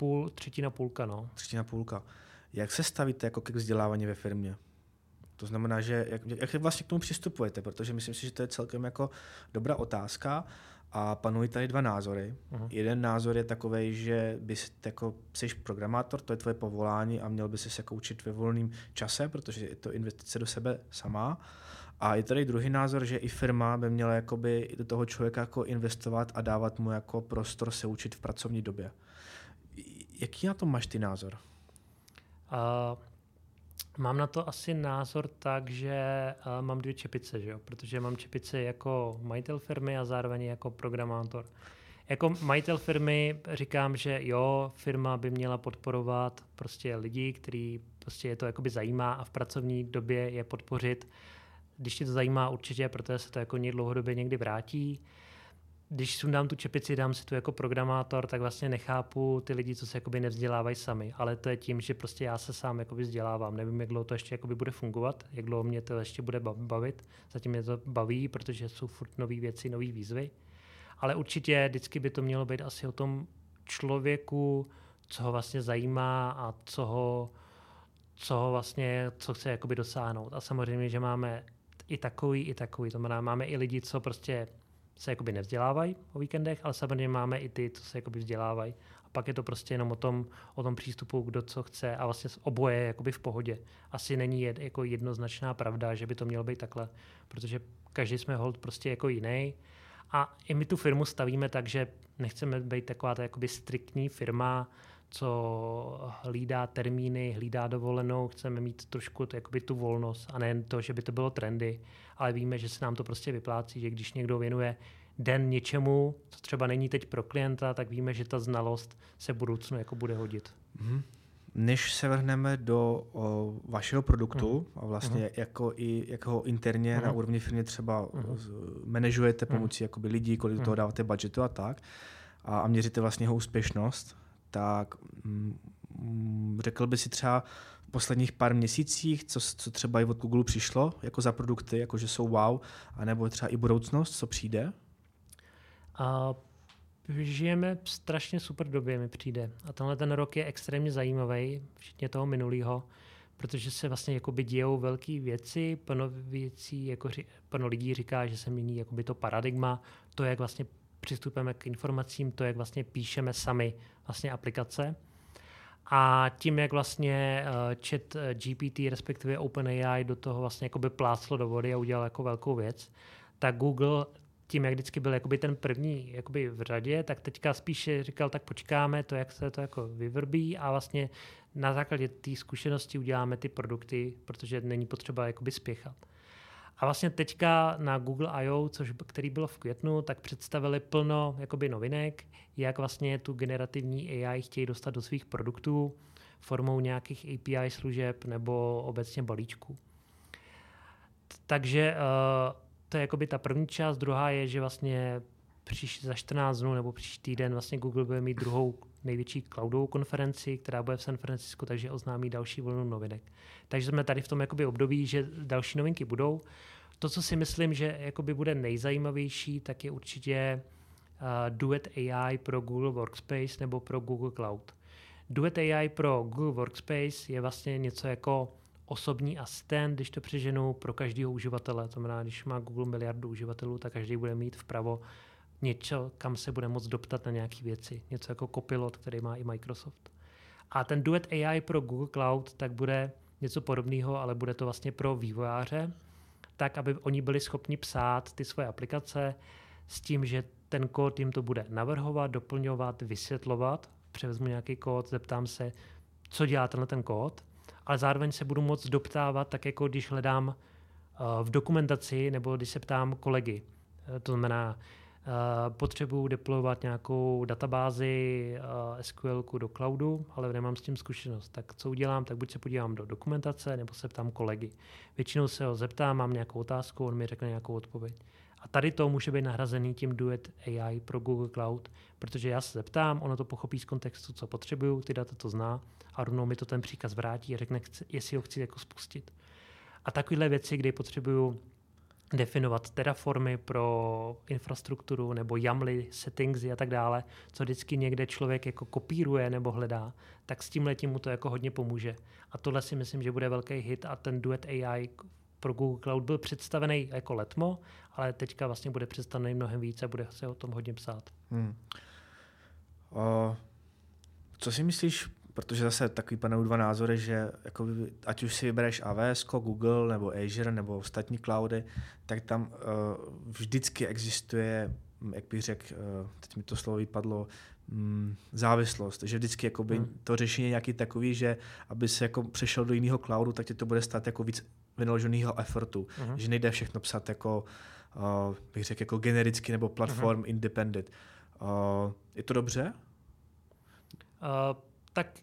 půl, třetina půlka, no. Třetina půlka. Jak se stavíte jako ke vzdělávání ve firmě? To znamená, že jak, jak vlastně k tomu přistupujete, protože myslím si, že to je celkem jako dobrá otázka a panují tady dva názory. Uh-huh. Jeden názor je takový, že bys jako, jsi programátor, to je tvoje povolání a měl by se jako učit ve volném čase, protože je to investice do sebe sama. A je tady druhý názor, že i firma by měla jakoby do toho člověka jako investovat a dávat mu jako prostor se učit v pracovní době. Jaký na to máš ty názor? Uh, mám na to asi názor tak, že uh, mám dvě čepice, že jo? protože mám čepice jako majitel firmy a zároveň jako programátor. Jako majitel firmy říkám, že jo, firma by měla podporovat prostě lidi, který prostě je to jakoby zajímá a v pracovní době je podpořit. Když tě to zajímá určitě, protože se to jako dlouhodobě někdy vrátí když sundám tu čepici, dám si tu jako programátor, tak vlastně nechápu ty lidi, co se jakoby nevzdělávají sami. Ale to je tím, že prostě já se sám jakoby vzdělávám. Nevím, jak dlouho to ještě jakoby bude fungovat, jak dlouho mě to ještě bude bavit. Zatím mě to baví, protože jsou furt nové věci, nové výzvy. Ale určitě vždycky by to mělo být asi o tom člověku, co ho vlastně zajímá a co ho, co ho vlastně, co chce jakoby dosáhnout. A samozřejmě, že máme i takový, i takový. To znamená, máme i lidi, co prostě se jakoby nevzdělávají o víkendech, ale samozřejmě máme i ty, co se jakoby vzdělávají. A pak je to prostě jenom o tom, o tom přístupu, kdo co chce a vlastně oboje je jakoby v pohodě. Asi není jed, jako jednoznačná pravda, že by to mělo být takhle, protože každý jsme hold prostě jako jiný. A i my tu firmu stavíme tak, že nechceme být taková ta jakoby striktní firma, co hlídá termíny, hlídá dovolenou, chceme mít trošku to, jakoby tu volnost a nejen to, že by to bylo trendy, ale víme, že se nám to prostě vyplácí, že když někdo věnuje den něčemu, co třeba není teď pro klienta, tak víme, že ta znalost se v budoucnu jako bude hodit. Mm-hmm. Než se vrhneme do o, vašeho produktu mm. a vlastně mm. jako i jak ho interně mm. na úrovni firmy třeba mm. manažujete pomocí mm. jakoby lidí, kolik mm. toho dáváte budgetu a tak a, a měříte vlastně jeho úspěšnost, tak mm, řekl by si třeba v posledních pár měsících, co, co třeba i od Google přišlo jako za produkty, jako že jsou wow, anebo třeba i budoucnost, co přijde? A žijeme v strašně super době, mi přijde. A tenhle ten rok je extrémně zajímavý, včetně toho minulého, protože se vlastně jakoby dějou velké věci, plno věcí, jako plno lidí říká, že se mění jakoby to paradigma, to, jak vlastně přistupujeme k informacím, to, jak vlastně píšeme sami vlastně aplikace. A tím, jak vlastně uh, chat eh, GPT, respektive OpenAI do toho vlastně jakoby pláclo do vody a udělal jako velkou věc, tak Google tím, jak vždycky byl jakoby ten první jakoby v řadě, tak teďka spíše říkal, tak počkáme to, jak se to jako vyvrbí a vlastně na základě té zkušenosti uděláme ty produkty, protože není potřeba jakoby spěchat. A vlastně teďka na Google I.O., což, který bylo v květnu, tak představili plno jakoby novinek, jak vlastně tu generativní AI chtějí dostat do svých produktů formou nějakých API služeb nebo obecně balíčků. Takže uh, to je jakoby ta první část. Druhá je, že vlastně příš, za 14 dnů nebo příští týden vlastně Google bude mít druhou největší cloudovou konferenci, která bude v San Francisco, takže oznámí další vlnu novinek. Takže jsme tady v tom jakoby období, že další novinky budou. To, co si myslím, že jakoby bude nejzajímavější, tak je určitě uh, Duet AI pro Google Workspace nebo pro Google Cloud. Duet AI pro Google Workspace je vlastně něco jako osobní asistent, když to přeženu, pro každého uživatele. To znamená, když má Google miliardu uživatelů, tak každý bude mít vpravo něco, kam se bude moct doptat na nějaké věci. Něco jako Copilot, který má i Microsoft. A ten Duet AI pro Google Cloud tak bude něco podobného, ale bude to vlastně pro vývojáře, tak, aby oni byli schopni psát ty svoje aplikace s tím, že ten kód jim to bude navrhovat, doplňovat, vysvětlovat. Převezmu nějaký kód, zeptám se, co dělá tenhle ten kód, ale zároveň se budu moct doptávat, tak jako když hledám uh, v dokumentaci nebo když se ptám kolegy. Uh, to znamená, Uh, potřebuji deployovat nějakou databázi uh, SQL do cloudu, ale nemám s tím zkušenost. Tak co udělám, tak buď se podívám do dokumentace, nebo se ptám kolegy. Většinou se ho zeptám, mám nějakou otázku, on mi řekne nějakou odpověď. A tady to může být nahrazený tím Duet AI pro Google Cloud, protože já se zeptám, ono to pochopí z kontextu, co potřebuju, ty data to zná a rovnou mi to ten příkaz vrátí a řekne, jestli ho chci jako spustit. A takovéhle věci, kdy potřebuju definovat terraformy pro infrastrukturu nebo YAMLy, settingsy a tak dále, co vždycky někde člověk jako kopíruje nebo hledá, tak s tím letím mu to jako hodně pomůže. A tohle si myslím, že bude velký hit a ten Duet AI pro Google Cloud byl představený jako letmo, ale teďka vlastně bude představený mnohem více a bude se o tom hodně psát. Hmm. O, co si myslíš, protože zase takový panují dva názory, že jako ať už si vybereš AWS, Google nebo Azure nebo ostatní cloudy, tak tam uh, vždycky existuje, jak bych řekl, uh, teď mi to slovo vypadlo, um, závislost, že vždycky jakoby hmm. to řešení je nějaký takový, že aby se jako přešel do jiného cloudu, tak tě to bude stát jako víc vynaloženého effortu, hmm. že nejde všechno psat jako, uh, bych řekl, jako genericky nebo platform hmm. independent. Uh, je to dobře? Uh, tak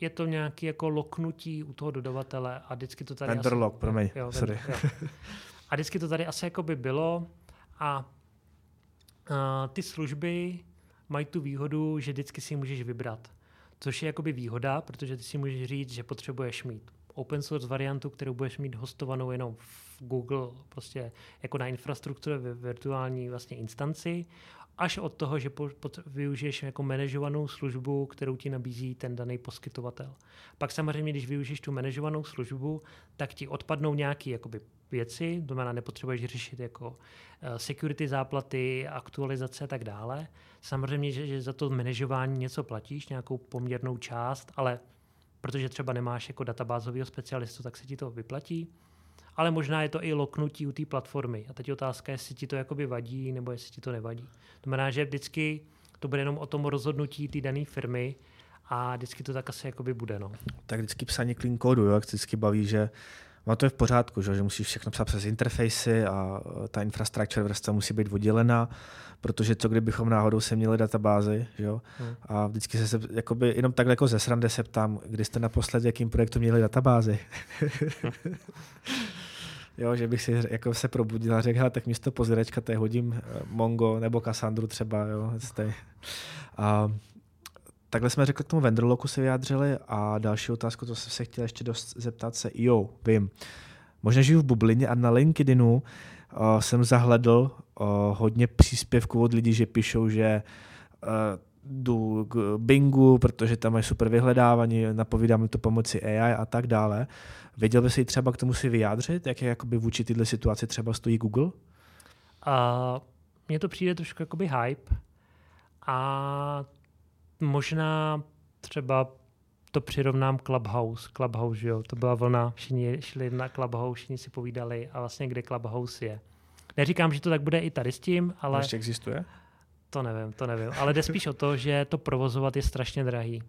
je to nějaké jako loknutí u toho dodavatele a vždycky to tady... Vendor asi, lock, promiň, jo, sorry. jo. A vždycky to tady asi jako by bylo a, a ty služby mají tu výhodu, že vždycky si můžeš vybrat. Což je jakoby výhoda, protože ty si můžeš říct, že potřebuješ mít open source variantu, kterou budeš mít hostovanou jenom v Google, prostě jako na infrastruktuře ve virtuální vlastně instanci až od toho, že po, po, využiješ jako manažovanou službu, kterou ti nabízí ten daný poskytovatel. Pak samozřejmě, když využiješ tu manažovanou službu, tak ti odpadnou nějaké jakoby, věci, to znamená, nepotřebuješ řešit jako uh, security záplaty, aktualizace a tak dále. Samozřejmě, že, že za to manažování něco platíš, nějakou poměrnou část, ale protože třeba nemáš jako databázového specialistu, tak se ti to vyplatí ale možná je to i loknutí u té platformy. A teď otázka, jestli ti to jakoby vadí, nebo jestli ti to nevadí. To znamená, že vždycky to bude jenom o tom rozhodnutí té dané firmy a vždycky to tak asi jakoby bude. No. Tak vždycky psaní clean kódu, jo, jak vždycky baví, že No to je v pořádku, že, že musíš všechno psat přes interfejsy a ta infrastructure vrstva musí být oddělená, protože co kdybychom náhodou se měli databázy, že jo? Hmm. A vždycky se, jakoby, jenom takhle jako ze srandy se ptám, kdy jste naposledy jakým projektu měli databázy. jo, že bych si jako se probudil a řekl, tak místo pozvěračka to hodím eh, Mongo nebo Cassandru třeba, jo, a takhle jsme řekli k tomu Vendorloku se vyjádřili a další otázku, to jsem se chtěl ještě dost zeptat se, jo, vím, možná žiju v bublině a na LinkedInu uh, jsem zahledl uh, hodně příspěvků od lidí, že píšou, že uh, jdu k Bingu, protože tam je super vyhledávání, napovídá mi to pomocí AI a tak dále. Věděl by si třeba k tomu si vyjádřit, jak je jakoby vůči této situaci třeba stojí Google? Uh, mně to přijde trošku jakoby hype a možná třeba to přirovnám Clubhouse. Clubhouse, jo, to byla vlna, všichni šli na Clubhouse, všichni si povídali a vlastně kde Clubhouse je. Neříkám, že to tak bude i tady s tím, ale... Ještě existuje? To nevím, to nevím. Ale jde spíš o to, že to provozovat je strašně drahý.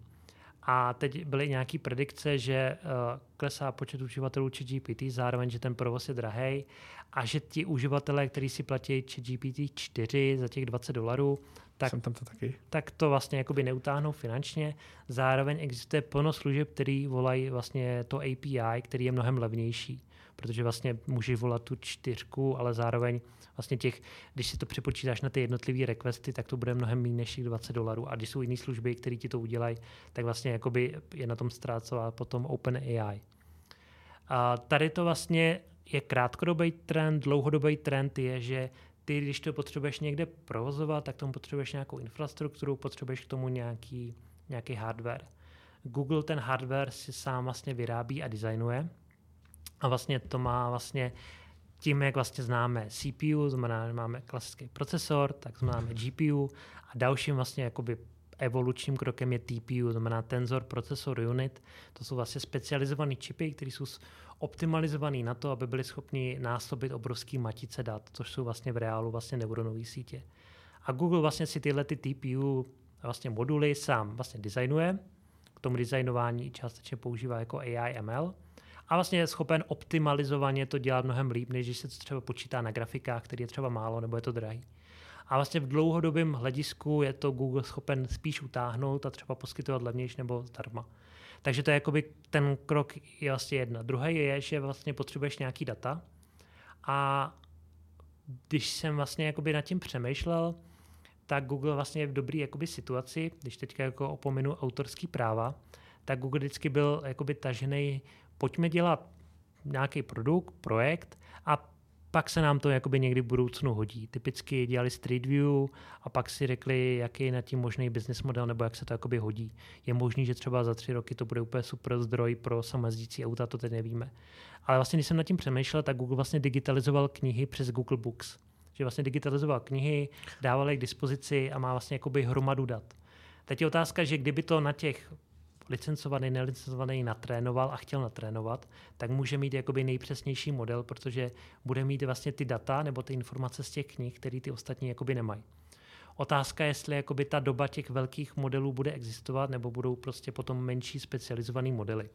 A teď byly nějaké predikce, že uh, klesá počet uživatelů ChatGPT, zároveň, že ten provoz je drahý a že ti uživatelé, kteří si platí ChatGPT 4 za těch 20 dolarů, tak, jsem tam to taky. tak to vlastně jakoby neutáhnou finančně. Zároveň existuje plno služeb, který volají vlastně to API, který je mnohem levnější, protože vlastně můžeš volat tu čtyřku, ale zároveň vlastně těch, když si to přepočítáš na ty jednotlivé requesty, tak to bude mnohem méně než těch 20 dolarů. A když jsou jiné služby, které ti to udělají, tak vlastně jakoby je na tom ztrácela potom OpenAI. A tady to vlastně je krátkodobý trend, dlouhodobý trend je, že ty, když to potřebuješ někde provozovat, tak tomu potřebuješ nějakou infrastrukturu, potřebuješ k tomu nějaký, nějaký hardware. Google ten hardware si sám vlastně vyrábí a designuje a vlastně to má vlastně tím, jak vlastně známe CPU, znamená, že máme klasický procesor, tak máme GPU a dalším vlastně jakoby evolučním krokem je TPU, znamená Tensor Processor Unit. To jsou vlastně specializované čipy, které jsou optimalizované na to, aby byly schopni násobit obrovský matice dat, což jsou vlastně v reálu vlastně neuronové sítě. A Google vlastně si tyhle ty TPU vlastně moduly sám vlastně designuje, k tomu designování částečně používá jako AI ML a vlastně je schopen optimalizovaně to dělat mnohem líp, než když se to třeba počítá na grafikách, který je třeba málo nebo je to drahý. A vlastně v dlouhodobém hledisku je to Google schopen spíš utáhnout a třeba poskytovat levnější nebo zdarma. Takže to je jakoby ten krok je vlastně jedna. Druhý je, že vlastně potřebuješ nějaký data a když jsem vlastně jakoby nad tím přemýšlel, tak Google vlastně je v dobré jakoby situaci, když teďka jako opominu autorský práva, tak Google vždycky byl jakoby tažený, pojďme dělat nějaký produkt, projekt a pak se nám to jakoby někdy v budoucnu hodí. Typicky dělali Street View a pak si řekli, jaký je na tím možný business model nebo jak se to jakoby hodí. Je možný, že třeba za tři roky to bude úplně super zdroj pro samojezdící auta, to teď nevíme. Ale vlastně, když jsem nad tím přemýšlel, tak Google vlastně digitalizoval knihy přes Google Books. Že vlastně digitalizoval knihy, dával je k dispozici a má vlastně jakoby hromadu dat. Teď je otázka, že kdyby to na těch licencovaný, nelicencovaný natrénoval a chtěl natrénovat, tak může mít jakoby nejpřesnější model, protože bude mít vlastně ty data nebo ty informace z těch knih, které ty ostatní jakoby nemají. Otázka je, jestli jakoby ta doba těch velkých modelů bude existovat, nebo budou prostě potom menší specializované modely.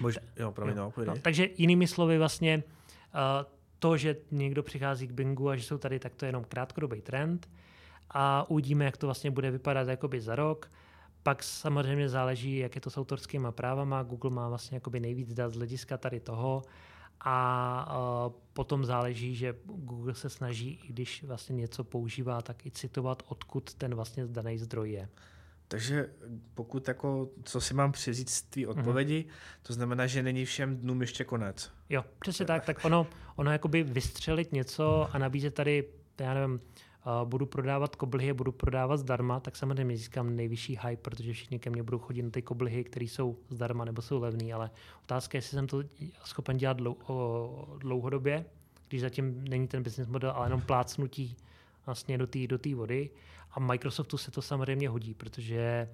Mož, jo, pravě, jo. No, takže jinými slovy vlastně uh, to, že někdo přichází k Bingu a že jsou tady, tak to je jenom krátkodobý trend a uvidíme, jak to vlastně bude vypadat jakoby za rok. Pak samozřejmě záleží, jak je to s autorskými právama. Google má vlastně jakoby nejvíc dat z hlediska tady toho. A uh, potom záleží, že Google se snaží, i když vlastně něco používá, tak i citovat, odkud ten vlastně daný zdroj je. Takže pokud jako, co si mám přizít z té mhm. odpovědi, mm-hmm. to znamená, že není všem dnům ještě konec. Jo, přesně tak. Tak ono, ono jakoby vystřelit něco a nabízet tady, já nevím, budu prodávat koblihy, budu prodávat zdarma, tak samozřejmě získám nejvyšší hype, protože všichni ke mně budou chodit na ty koblihy, které jsou zdarma nebo jsou levné, ale otázka je, jestli jsem to schopen dělat dlouhodobě, když zatím není ten business model, ale jenom plácnutí vlastně do té do vody. A Microsoftu se to samozřejmě hodí, protože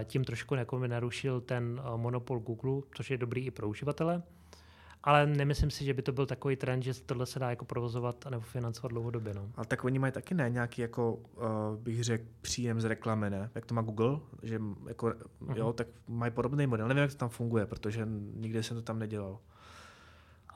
eh, tím trošku narušil ten eh, monopol Google, což je dobrý i pro uživatele ale nemyslím si, že by to byl takový trend, že tohle se dá jako provozovat nebo financovat dlouhodobě. No. Ale tak oni mají taky ne nějaký, jako, uh, bych řekl, příjem z reklamy, ne? Jak to má Google, že jako, uh-huh. jo, tak mají podobný model. Nevím, jak to tam funguje, protože nikdy jsem to tam nedělal.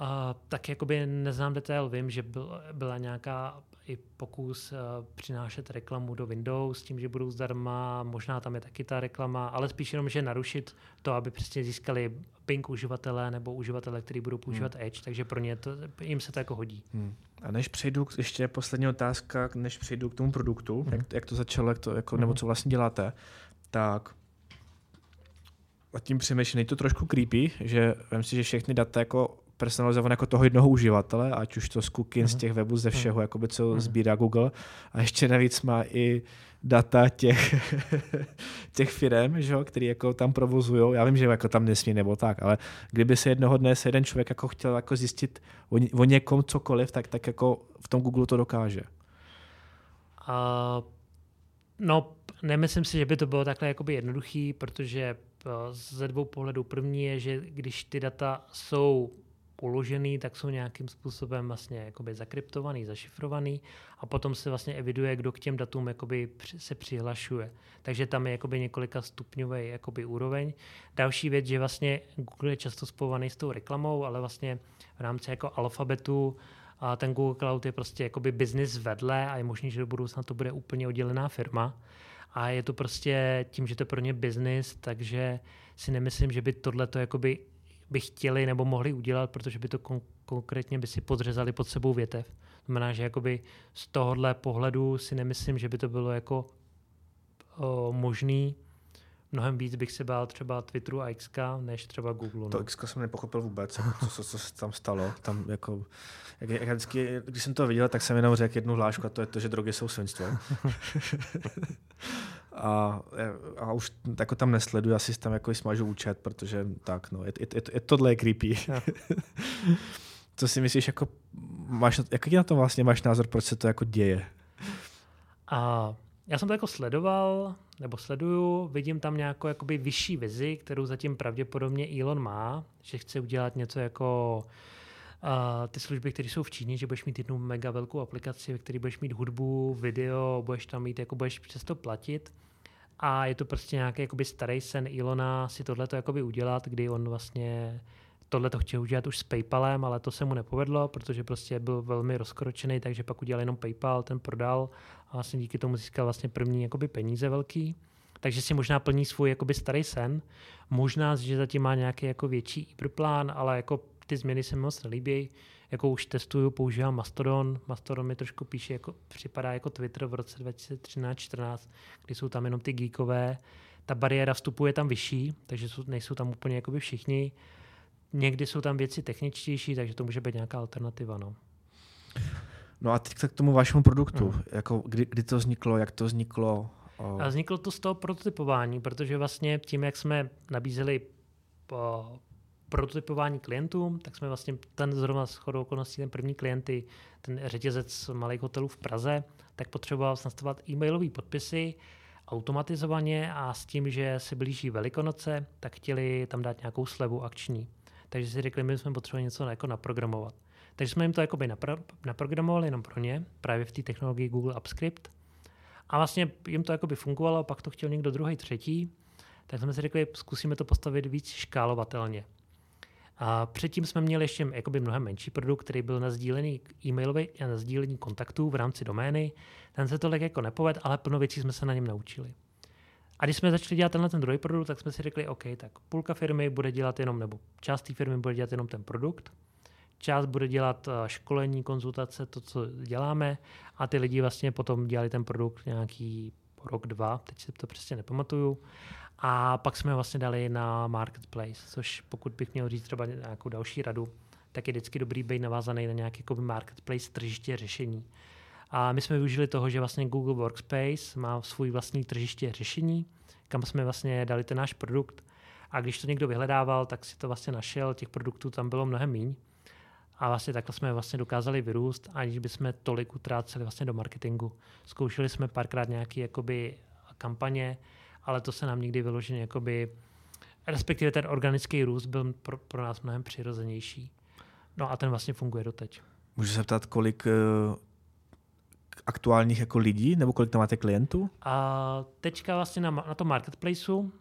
Uh, tak jakoby neznám detail, vím, že byl, byla nějaká i pokus uh, přinášet reklamu do Windows s tím, že budou zdarma, možná tam je taky ta reklama, ale spíš jenom, že narušit to, aby přesně získali Ping uživatele nebo uživatele, kteří budou používat hmm. Edge, takže pro ně to, jim se to jako hodí. Hmm. A než přejdu, ještě poslední otázka, než přejdu k tomu produktu, hmm. jak, jak to začalo, jak to, jako, hmm. nebo co vlastně děláte, tak a tím přemýšlím, je to trošku creepy, že vím si, že všechny data jako personalizované jako toho jednoho uživatele, ať už to z cookies, uh-huh. z mhm. těch webů, ze všeho, uh-huh. jakoby, co uh-huh. sbírá Google. A ještě navíc má i data těch, těch firm, že, který jako tam provozují. Já vím, že jako tam nesmí nebo tak, ale kdyby se jednoho dne se jeden člověk jako chtěl jako zjistit o, o někom cokoliv, tak, tak jako v tom Google to dokáže. Uh, no, nemyslím si, že by to bylo takhle jakoby jednoduchý, protože ze dvou pohledů. První je, že když ty data jsou uložený, tak jsou nějakým způsobem vlastně jakoby zakryptovaný, zašifrovaný a potom se vlastně eviduje, kdo k těm datům jakoby se přihlašuje. Takže tam je jakoby několika stupňový jakoby úroveň. Další věc, že vlastně Google je často spojovaný s tou reklamou, ale vlastně v rámci jako alfabetu A ten Google Cloud je prostě jakoby business vedle a je možný, že do budoucna to bude úplně oddělená firma. A je to prostě tím, že to je pro ně business, takže si nemyslím, že by tohle to jakoby by chtěli nebo mohli udělat, protože by to kon- konkrétně by si podřezali pod sebou větev. Znamená, že jakoby z tohohle pohledu si nemyslím, že by to bylo jako o, možný. Mnohem víc bych se bál třeba Twitteru a XK, než třeba Google. No. To XK jsem nepochopil vůbec, jako co, co, co, se tam stalo. Tam jako, jak, jak vždycky, když jsem to viděl, tak jsem jenom řekl jednu hlášku a to je to, že drogy jsou svinstvo. a, a už jako tam nesleduji, asi tam jako smažu účet, protože tak, no, je, je, je, je tohle je creepy. Co si myslíš, jako máš, jaký na to vlastně máš názor, proč se to jako děje? A já jsem to jako sledoval, nebo sleduju, vidím tam nějakou jakoby vyšší vizi, kterou zatím pravděpodobně Elon má, že chce udělat něco jako uh, ty služby, které jsou v Číně, že budeš mít jednu mega velkou aplikaci, ve které budeš mít hudbu, video, budeš tam mít, jako budeš přesto platit. A je to prostě nějaký jakoby starý sen Ilona si tohleto jakoby udělat, kdy on vlastně tohle to chtěl udělat už s PayPalem, ale to se mu nepovedlo, protože prostě byl velmi rozkročený, takže pak udělal jenom PayPal, ten prodal a vlastně díky tomu získal vlastně první jakoby peníze velký. Takže si možná plní svůj jakoby starý sen. Možná, že zatím má nějaký jako větší plán, ale jako ty změny se mi moc nelíbí. Jako už testuju, používám Mastodon. Mastodon mi trošku píše, jako, připadá jako Twitter v roce 2013-14, kdy jsou tam jenom ty geekové. Ta bariéra vstupu je tam vyšší, takže jsou, nejsou tam úplně jakoby všichni. Někdy jsou tam věci techničtější, takže to může být nějaká alternativa. No. No a teď k tomu vašemu produktu. Hmm. Jako, kdy, kdy to vzniklo, jak to vzniklo? A vzniklo to z toho prototypování, protože vlastně tím, jak jsme nabízeli po prototypování klientům, tak jsme vlastně ten zrovna s chodou okolností, ten první klienty, ten řetězec malých hotelů v Praze, tak potřeboval nastavovat e-mailové podpisy automatizovaně a s tím, že se blíží Velikonoce, tak chtěli tam dát nějakou slevu akční. Takže si řekli, my jsme potřebovali něco jako naprogramovat. Takže jsme jim to jakoby napro- naprogramovali jenom pro ně, právě v té technologii Google AppScript. A vlastně jim to jakoby fungovalo, pak to chtěl někdo druhý, třetí, tak jsme si řekli, zkusíme to postavit víc škálovatelně. A předtím jsme měli ještě jakoby mnohem menší produkt, který byl na sdílení e-mailový a na sdílení kontaktů v rámci domény. Ten se tolik jako nepoved, ale plno věcí jsme se na něm naučili. A když jsme začali dělat tenhle ten druhý produkt, tak jsme si řekli, OK, tak půlka firmy bude dělat jenom, nebo část té firmy bude dělat jenom ten produkt, část bude dělat eh, školení, konzultace, to, co děláme a ty lidi vlastně potom dělali ten produkt nějaký rok, dva, teď si to přesně nepamatuju. A pak jsme vlastně dali na marketplace, což pokud bych měl říct třeba nějakou další radu, tak je vždycky dobrý být navázaný na nějaký jako marketplace tržiště řešení. A my jsme využili toho, že vlastně Google Workspace má svůj vlastní tržiště řešení, kam jsme vlastně dali ten náš produkt. A když to někdo vyhledával, tak si to vlastně našel, těch produktů tam bylo mnohem méně. A vlastně takhle jsme vlastně dokázali vyrůst, aniž bychom tolik utráceli vlastně do marketingu. Zkoušeli jsme párkrát nějaké kampaně, ale to se nám nikdy vyloženě jakoby, respektive ten organický růst byl pro, pro nás mnohem přirozenější. No a ten vlastně funguje doteď. Můžu se ptát, kolik uh, aktuálních jako lidí, nebo kolik tam máte klientů? A teďka vlastně na, na tom marketplaceu,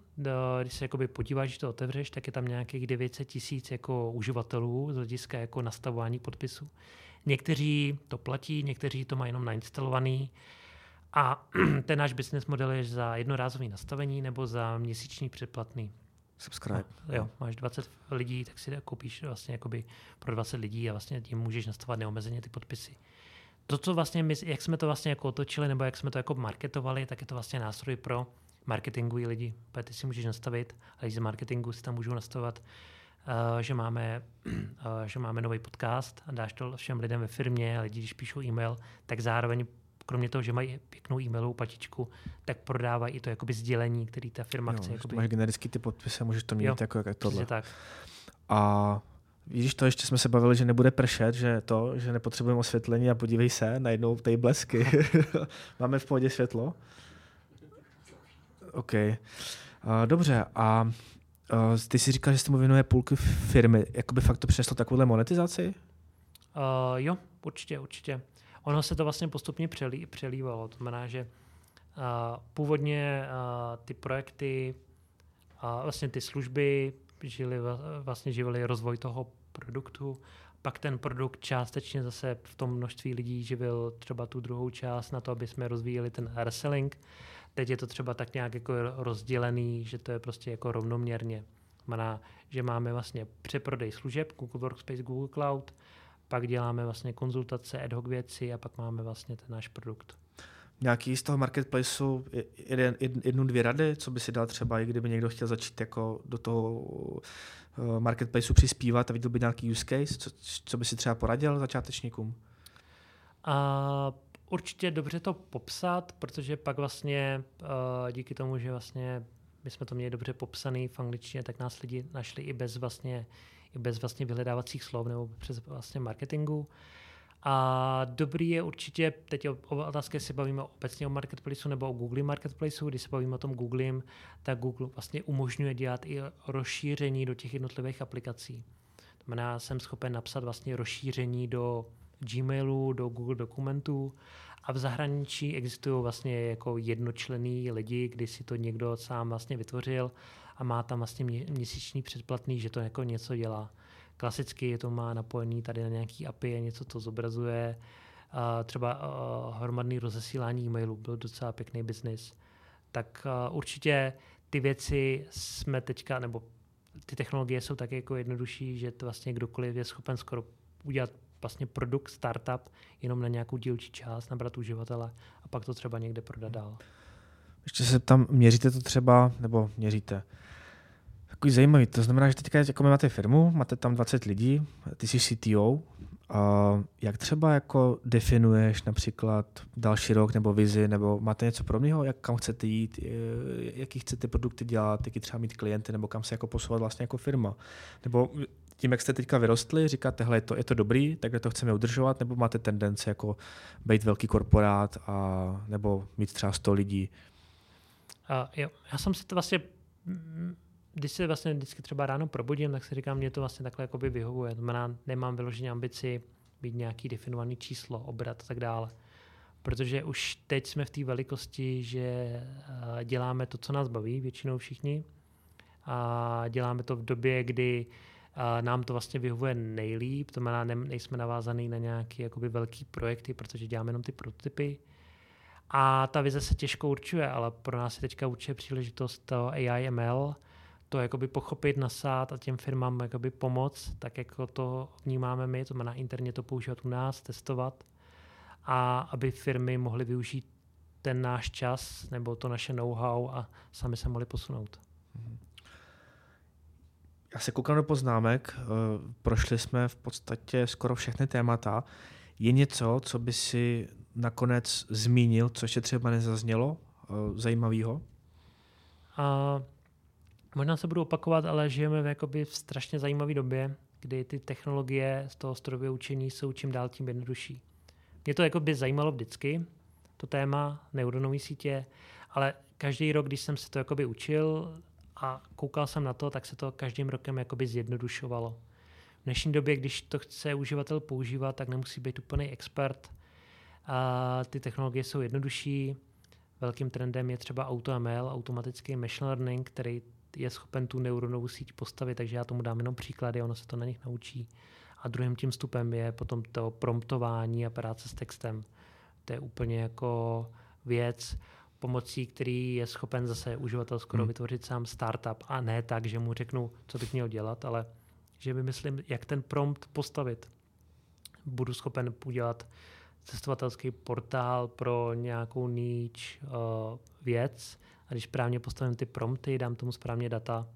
když se jakoby podíváš, že to otevřeš, tak je tam nějakých 900 tisíc jako uživatelů z hlediska jako nastavování podpisu. Někteří to platí, někteří to mají jenom nainstalovaný. A ten náš business model je za jednorázový nastavení nebo za měsíční předplatný. Subscribe. No, jo, máš 20 lidí, tak si koupíš vlastně jakoby pro 20 lidí a vlastně tím můžeš nastavovat neomezeně ty podpisy. To, co vlastně my, jak jsme to vlastně jako otočili, nebo jak jsme to jako marketovali, tak je to vlastně nástroj pro marketingují lidi. Protože ty si můžeš nastavit, a lidi z marketingu si tam můžou nastavovat, uh, že máme, uh, že máme nový podcast a dáš to všem lidem ve firmě a lidi, když píšou e-mail, tak zároveň kromě toho, že mají pěknou e-mailovou patičku, tak prodávají i to jakoby sdělení, který ta firma jo, chce. Jakoby... Máš generický ty podpisy můžeš to mít jo, jako, jako tohle. tak. A Víš, to ještě jsme se bavili, že nebude pršet, že to, že nepotřebujeme osvětlení a podívej se, najednou tady blesky. Máme v pohodě světlo? OK. Uh, dobře, a uh, ty si říkal, že jsi tomu věnuje půlky firmy. Jakoby fakt to přineslo takovouhle monetizaci? Uh, jo, určitě, určitě ono se to vlastně postupně přelí, přelívalo. To znamená, že uh, původně uh, ty projekty a uh, vlastně ty služby žili, vlastně živili rozvoj toho produktu. pak ten produkt částečně zase v tom množství lidí živil třeba tu druhou část na to, aby jsme rozvíjeli ten reselling. Teď je to třeba tak nějak jako rozdělený, že to je prostě jako rovnoměrně. Znamená, že máme vlastně přeprodej služeb Google Workspace, Google Cloud, pak děláme vlastně konzultace, ad hoc věci a pak máme vlastně ten náš produkt. Nějaký z toho marketplaceu jeden, jednu, dvě rady, co by si dal třeba, i kdyby někdo chtěl začít jako do toho eh, marketplaceu přispívat a viděl by nějaký use case, co, co by si třeba poradil začátečníkům? A určitě dobře to popsat, protože pak vlastně uh, díky tomu, že vlastně my jsme to měli dobře popsaný v angličtině, tak nás lidi našli i bez vlastně, bez vlastně vyhledávacích slov nebo přes vlastně marketingu. A dobrý je určitě, teď o, o otázce se bavíme obecně o marketplaceu nebo o Google marketplaceu, když se bavíme o tom Google, tak Google vlastně umožňuje dělat i rozšíření do těch jednotlivých aplikací. To znamená, jsem schopen napsat vlastně rozšíření do Gmailu, do Google dokumentů a v zahraničí existují vlastně jako jednočlený lidi, kdy si to někdo sám vlastně vytvořil a má tam vlastně měsíční předplatný, že to jako něco dělá. Klasicky to má napojený tady na nějaký API, něco to zobrazuje. A třeba hromadný rozesílání e-mailů byl docela pěkný biznis. Tak určitě ty věci jsme teďka, nebo ty technologie jsou tak jako jednodušší, že to vlastně kdokoliv je schopen skoro udělat vlastně produkt, startup, jenom na nějakou dílčí část, nabrat uživatele a pak to třeba někde prodat dál. Ještě se tam, měříte to třeba, nebo měříte, Takový zajímavý, to znamená, že teďka jako máte firmu, máte tam 20 lidí, ty jsi CTO, a jak třeba jako definuješ například další rok nebo vizi, nebo máte něco podobného, jak kam chcete jít, jaký chcete produkty dělat, jaký třeba mít klienty, nebo kam se jako posouvat vlastně jako firma. Nebo tím, jak jste teďka vyrostli, říkáte, hele, je to, je to dobrý, takhle to chceme udržovat, nebo máte tendenci jako být velký korporát a, nebo mít třeba 100 lidí? Jo, já jsem si to vlastně když se vlastně vždycky třeba ráno probudím, tak si říkám, mě to vlastně takhle jakoby vyhovuje. To znamená, nemám vyloženě ambici být nějaký definovaný číslo, obrat a tak dále. Protože už teď jsme v té velikosti, že eh, děláme to, co nás baví, většinou všichni. A děláme to v době, kdy eh, nám to vlastně vyhovuje nejlíp, to znamená, nejsme navázaný na nějaké velký projekty, protože děláme jenom ty prototypy. A ta vize se těžko určuje, ale pro nás je teďka určitě příležitost to AI ML, to jakoby pochopit, nasát a těm firmám jakoby pomoct, tak jako to vnímáme my, to znamená interně to používat u nás, testovat a aby firmy mohly využít ten náš čas nebo to naše know-how a sami se mohli posunout. Já se koukám do poznámek, eh, prošli jsme v podstatě skoro všechny témata. Je něco, co by si nakonec zmínil, co ještě třeba nezaznělo eh, zajímavého? Uh, Možná se budu opakovat, ale žijeme v, jakoby v strašně zajímavé době, kdy ty technologie z toho strojového učení jsou čím dál tím jednodušší. Mě to jakoby zajímalo vždycky, to téma neuronové sítě, ale každý rok, když jsem se to jakoby učil a koukal jsem na to, tak se to každým rokem jakoby zjednodušovalo. V dnešní době, když to chce uživatel používat, tak nemusí být úplný expert. A ty technologie jsou jednodušší. Velkým trendem je třeba AutoML, automatický machine learning, který je schopen tu neuronovou síť postavit, takže já tomu dám jenom příklady, ono se to na nich naučí. A druhým tím stupem je potom to promptování a práce s textem. To je úplně jako věc, pomocí který je schopen zase uživatel skoro hmm. vytvořit sám startup a ne tak, že mu řeknu, co bych měl dělat, ale že vymyslím, jak ten prompt postavit. Budu schopen udělat cestovatelský portál pro nějakou niche uh, věc, a když správně postavím ty prompty, dám tomu správně data,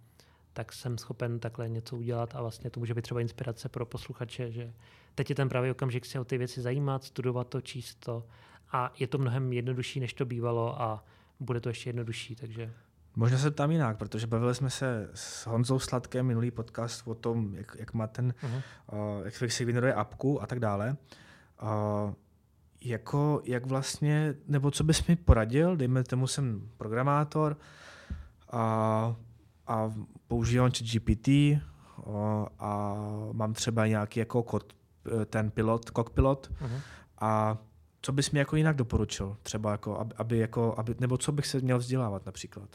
tak jsem schopen takhle něco udělat a vlastně to může být třeba inspirace pro posluchače, že teď je ten pravý okamžik se o ty věci zajímat, studovat to, číst to a je to mnohem jednodušší, než to bývalo a bude to ještě jednodušší, takže... Možná se tam jinak, protože bavili jsme se s Honzou Sladkem minulý podcast o tom, jak, jak má ten, uh-huh. uh, jak si vygeneruje apku a tak dále. Uh, jako, jak vlastně, nebo co bys mi poradil, dejme tomu jsem programátor a, a používám GPT a, a mám třeba nějaký jako kod, ten pilot, cockpilot uh-huh. a co bys mi jako jinak doporučil? Třeba jako, aby, aby jako, aby, nebo co bych se měl vzdělávat například?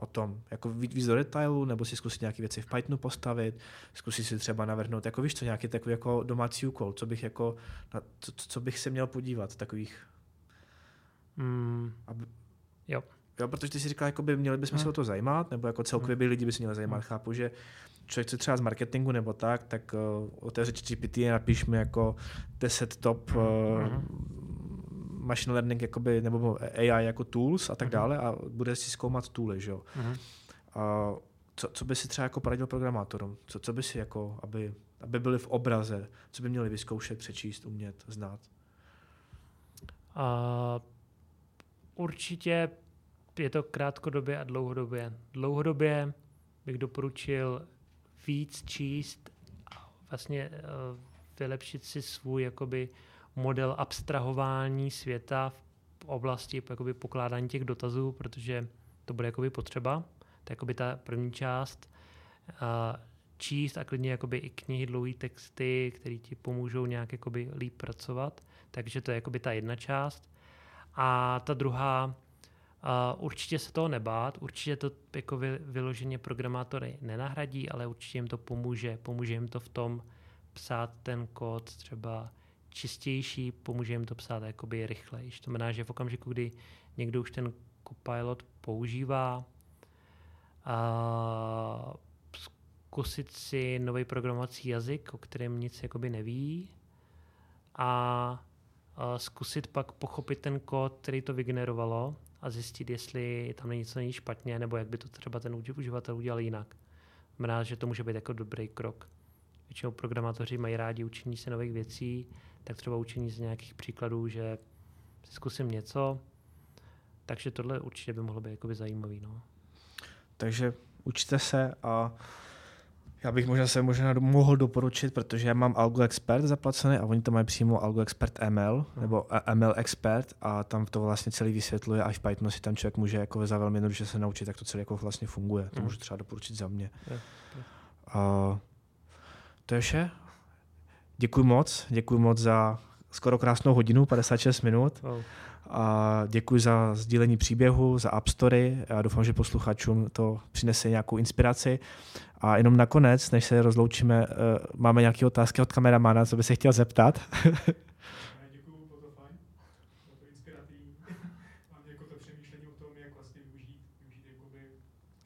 O tom, jako víc do detailu, nebo si zkusit nějaké věci v Pythonu postavit, zkusit si třeba navrhnout, jako víš co, nějaký takový jako domácí úkol, co bych jako, na, co, co bych se měl podívat, takových. Mm. Aby, jo. Jo, protože ty si říkal, by měli bychom hmm. se o to zajímat, nebo jako celkově by lidi by se měli zajímat. Hmm. Chápu, že člověk chce třeba z marketingu nebo tak, tak uh, otevře GPT a napiš mi jako 10 top uh, hmm. Machine learning jakoby, nebo AI jako tools a tak hmm. dále a bude si zkoumat tooly, že jo. Hmm. Uh, co, co by si třeba jako poradil programátorům? Co, co by si jako, aby, aby byli v obraze, co by měli vyzkoušet, přečíst, umět, znát? Uh, určitě je to krátkodobě a dlouhodobě. Dlouhodobě bych doporučil víc číst a vlastně uh, vylepšit si svůj jakoby model abstrahování světa v oblasti jakoby pokládání těch dotazů, protože to bude jakoby potřeba. To je jakoby ta první část. Uh, číst a klidně jakoby i knihy, dlouhé texty, které ti pomůžou nějak jakoby líp pracovat. Takže to je jakoby ta jedna část. A ta druhá Uh, určitě se toho nebát, určitě to jako vy, vyloženě programátory nenahradí, ale určitě jim to pomůže. Pomůže jim to v tom psát ten kód třeba čistější, pomůže jim to psát jakoby rychleji. To znamená, že v okamžiku, kdy někdo už ten Copilot používá, a zkusit si nový programovací jazyk, o kterém nic jakoby neví a, zkusit pak pochopit ten kód, který to vygenerovalo a zjistit, jestli tam není něco není špatně, nebo jak by to třeba ten uživatel udělal jinak. Znamená, že to může být jako dobrý krok. Většinou programátoři mají rádi učení se nových věcí, tak třeba učení z nějakých příkladů, že si zkusím něco, takže tohle určitě by mohlo být jakoby zajímavý. No. Takže učte se a já bych možná se možná mohl doporučit, protože já mám Algo Expert zaplacený a oni to mají přímo Algo Expert ML nebo ML Expert a tam to vlastně celý vysvětluje a v Pythonu si tam člověk může jako za velmi jednoduše se naučit, jak to celé jako vlastně funguje. To mm. můžu třeba doporučit za mě. A to je vše. Děkuji moc, děkuji moc za skoro krásnou hodinu, 56 minut. Oh. A děkuji za sdílení příběhu, za App Story. Já doufám, že posluchačům to přinese nějakou inspiraci. A jenom nakonec, než se rozloučíme, uh, máme nějaké otázky od kameramana, co by se chtěl zeptat. Děkuji, bylo to fajn, bylo to inspirativní. Mám jako to přemýšlení o tom, jak vlastně využít, využít jakoby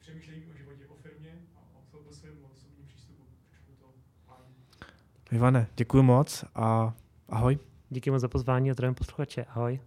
přemýšlení o životě, o firmě a o svém osobním přístupu. To fajn. Ivane, děkuji moc a ahoj. Díky moc za pozvání a zdravím posluchače. Ahoj.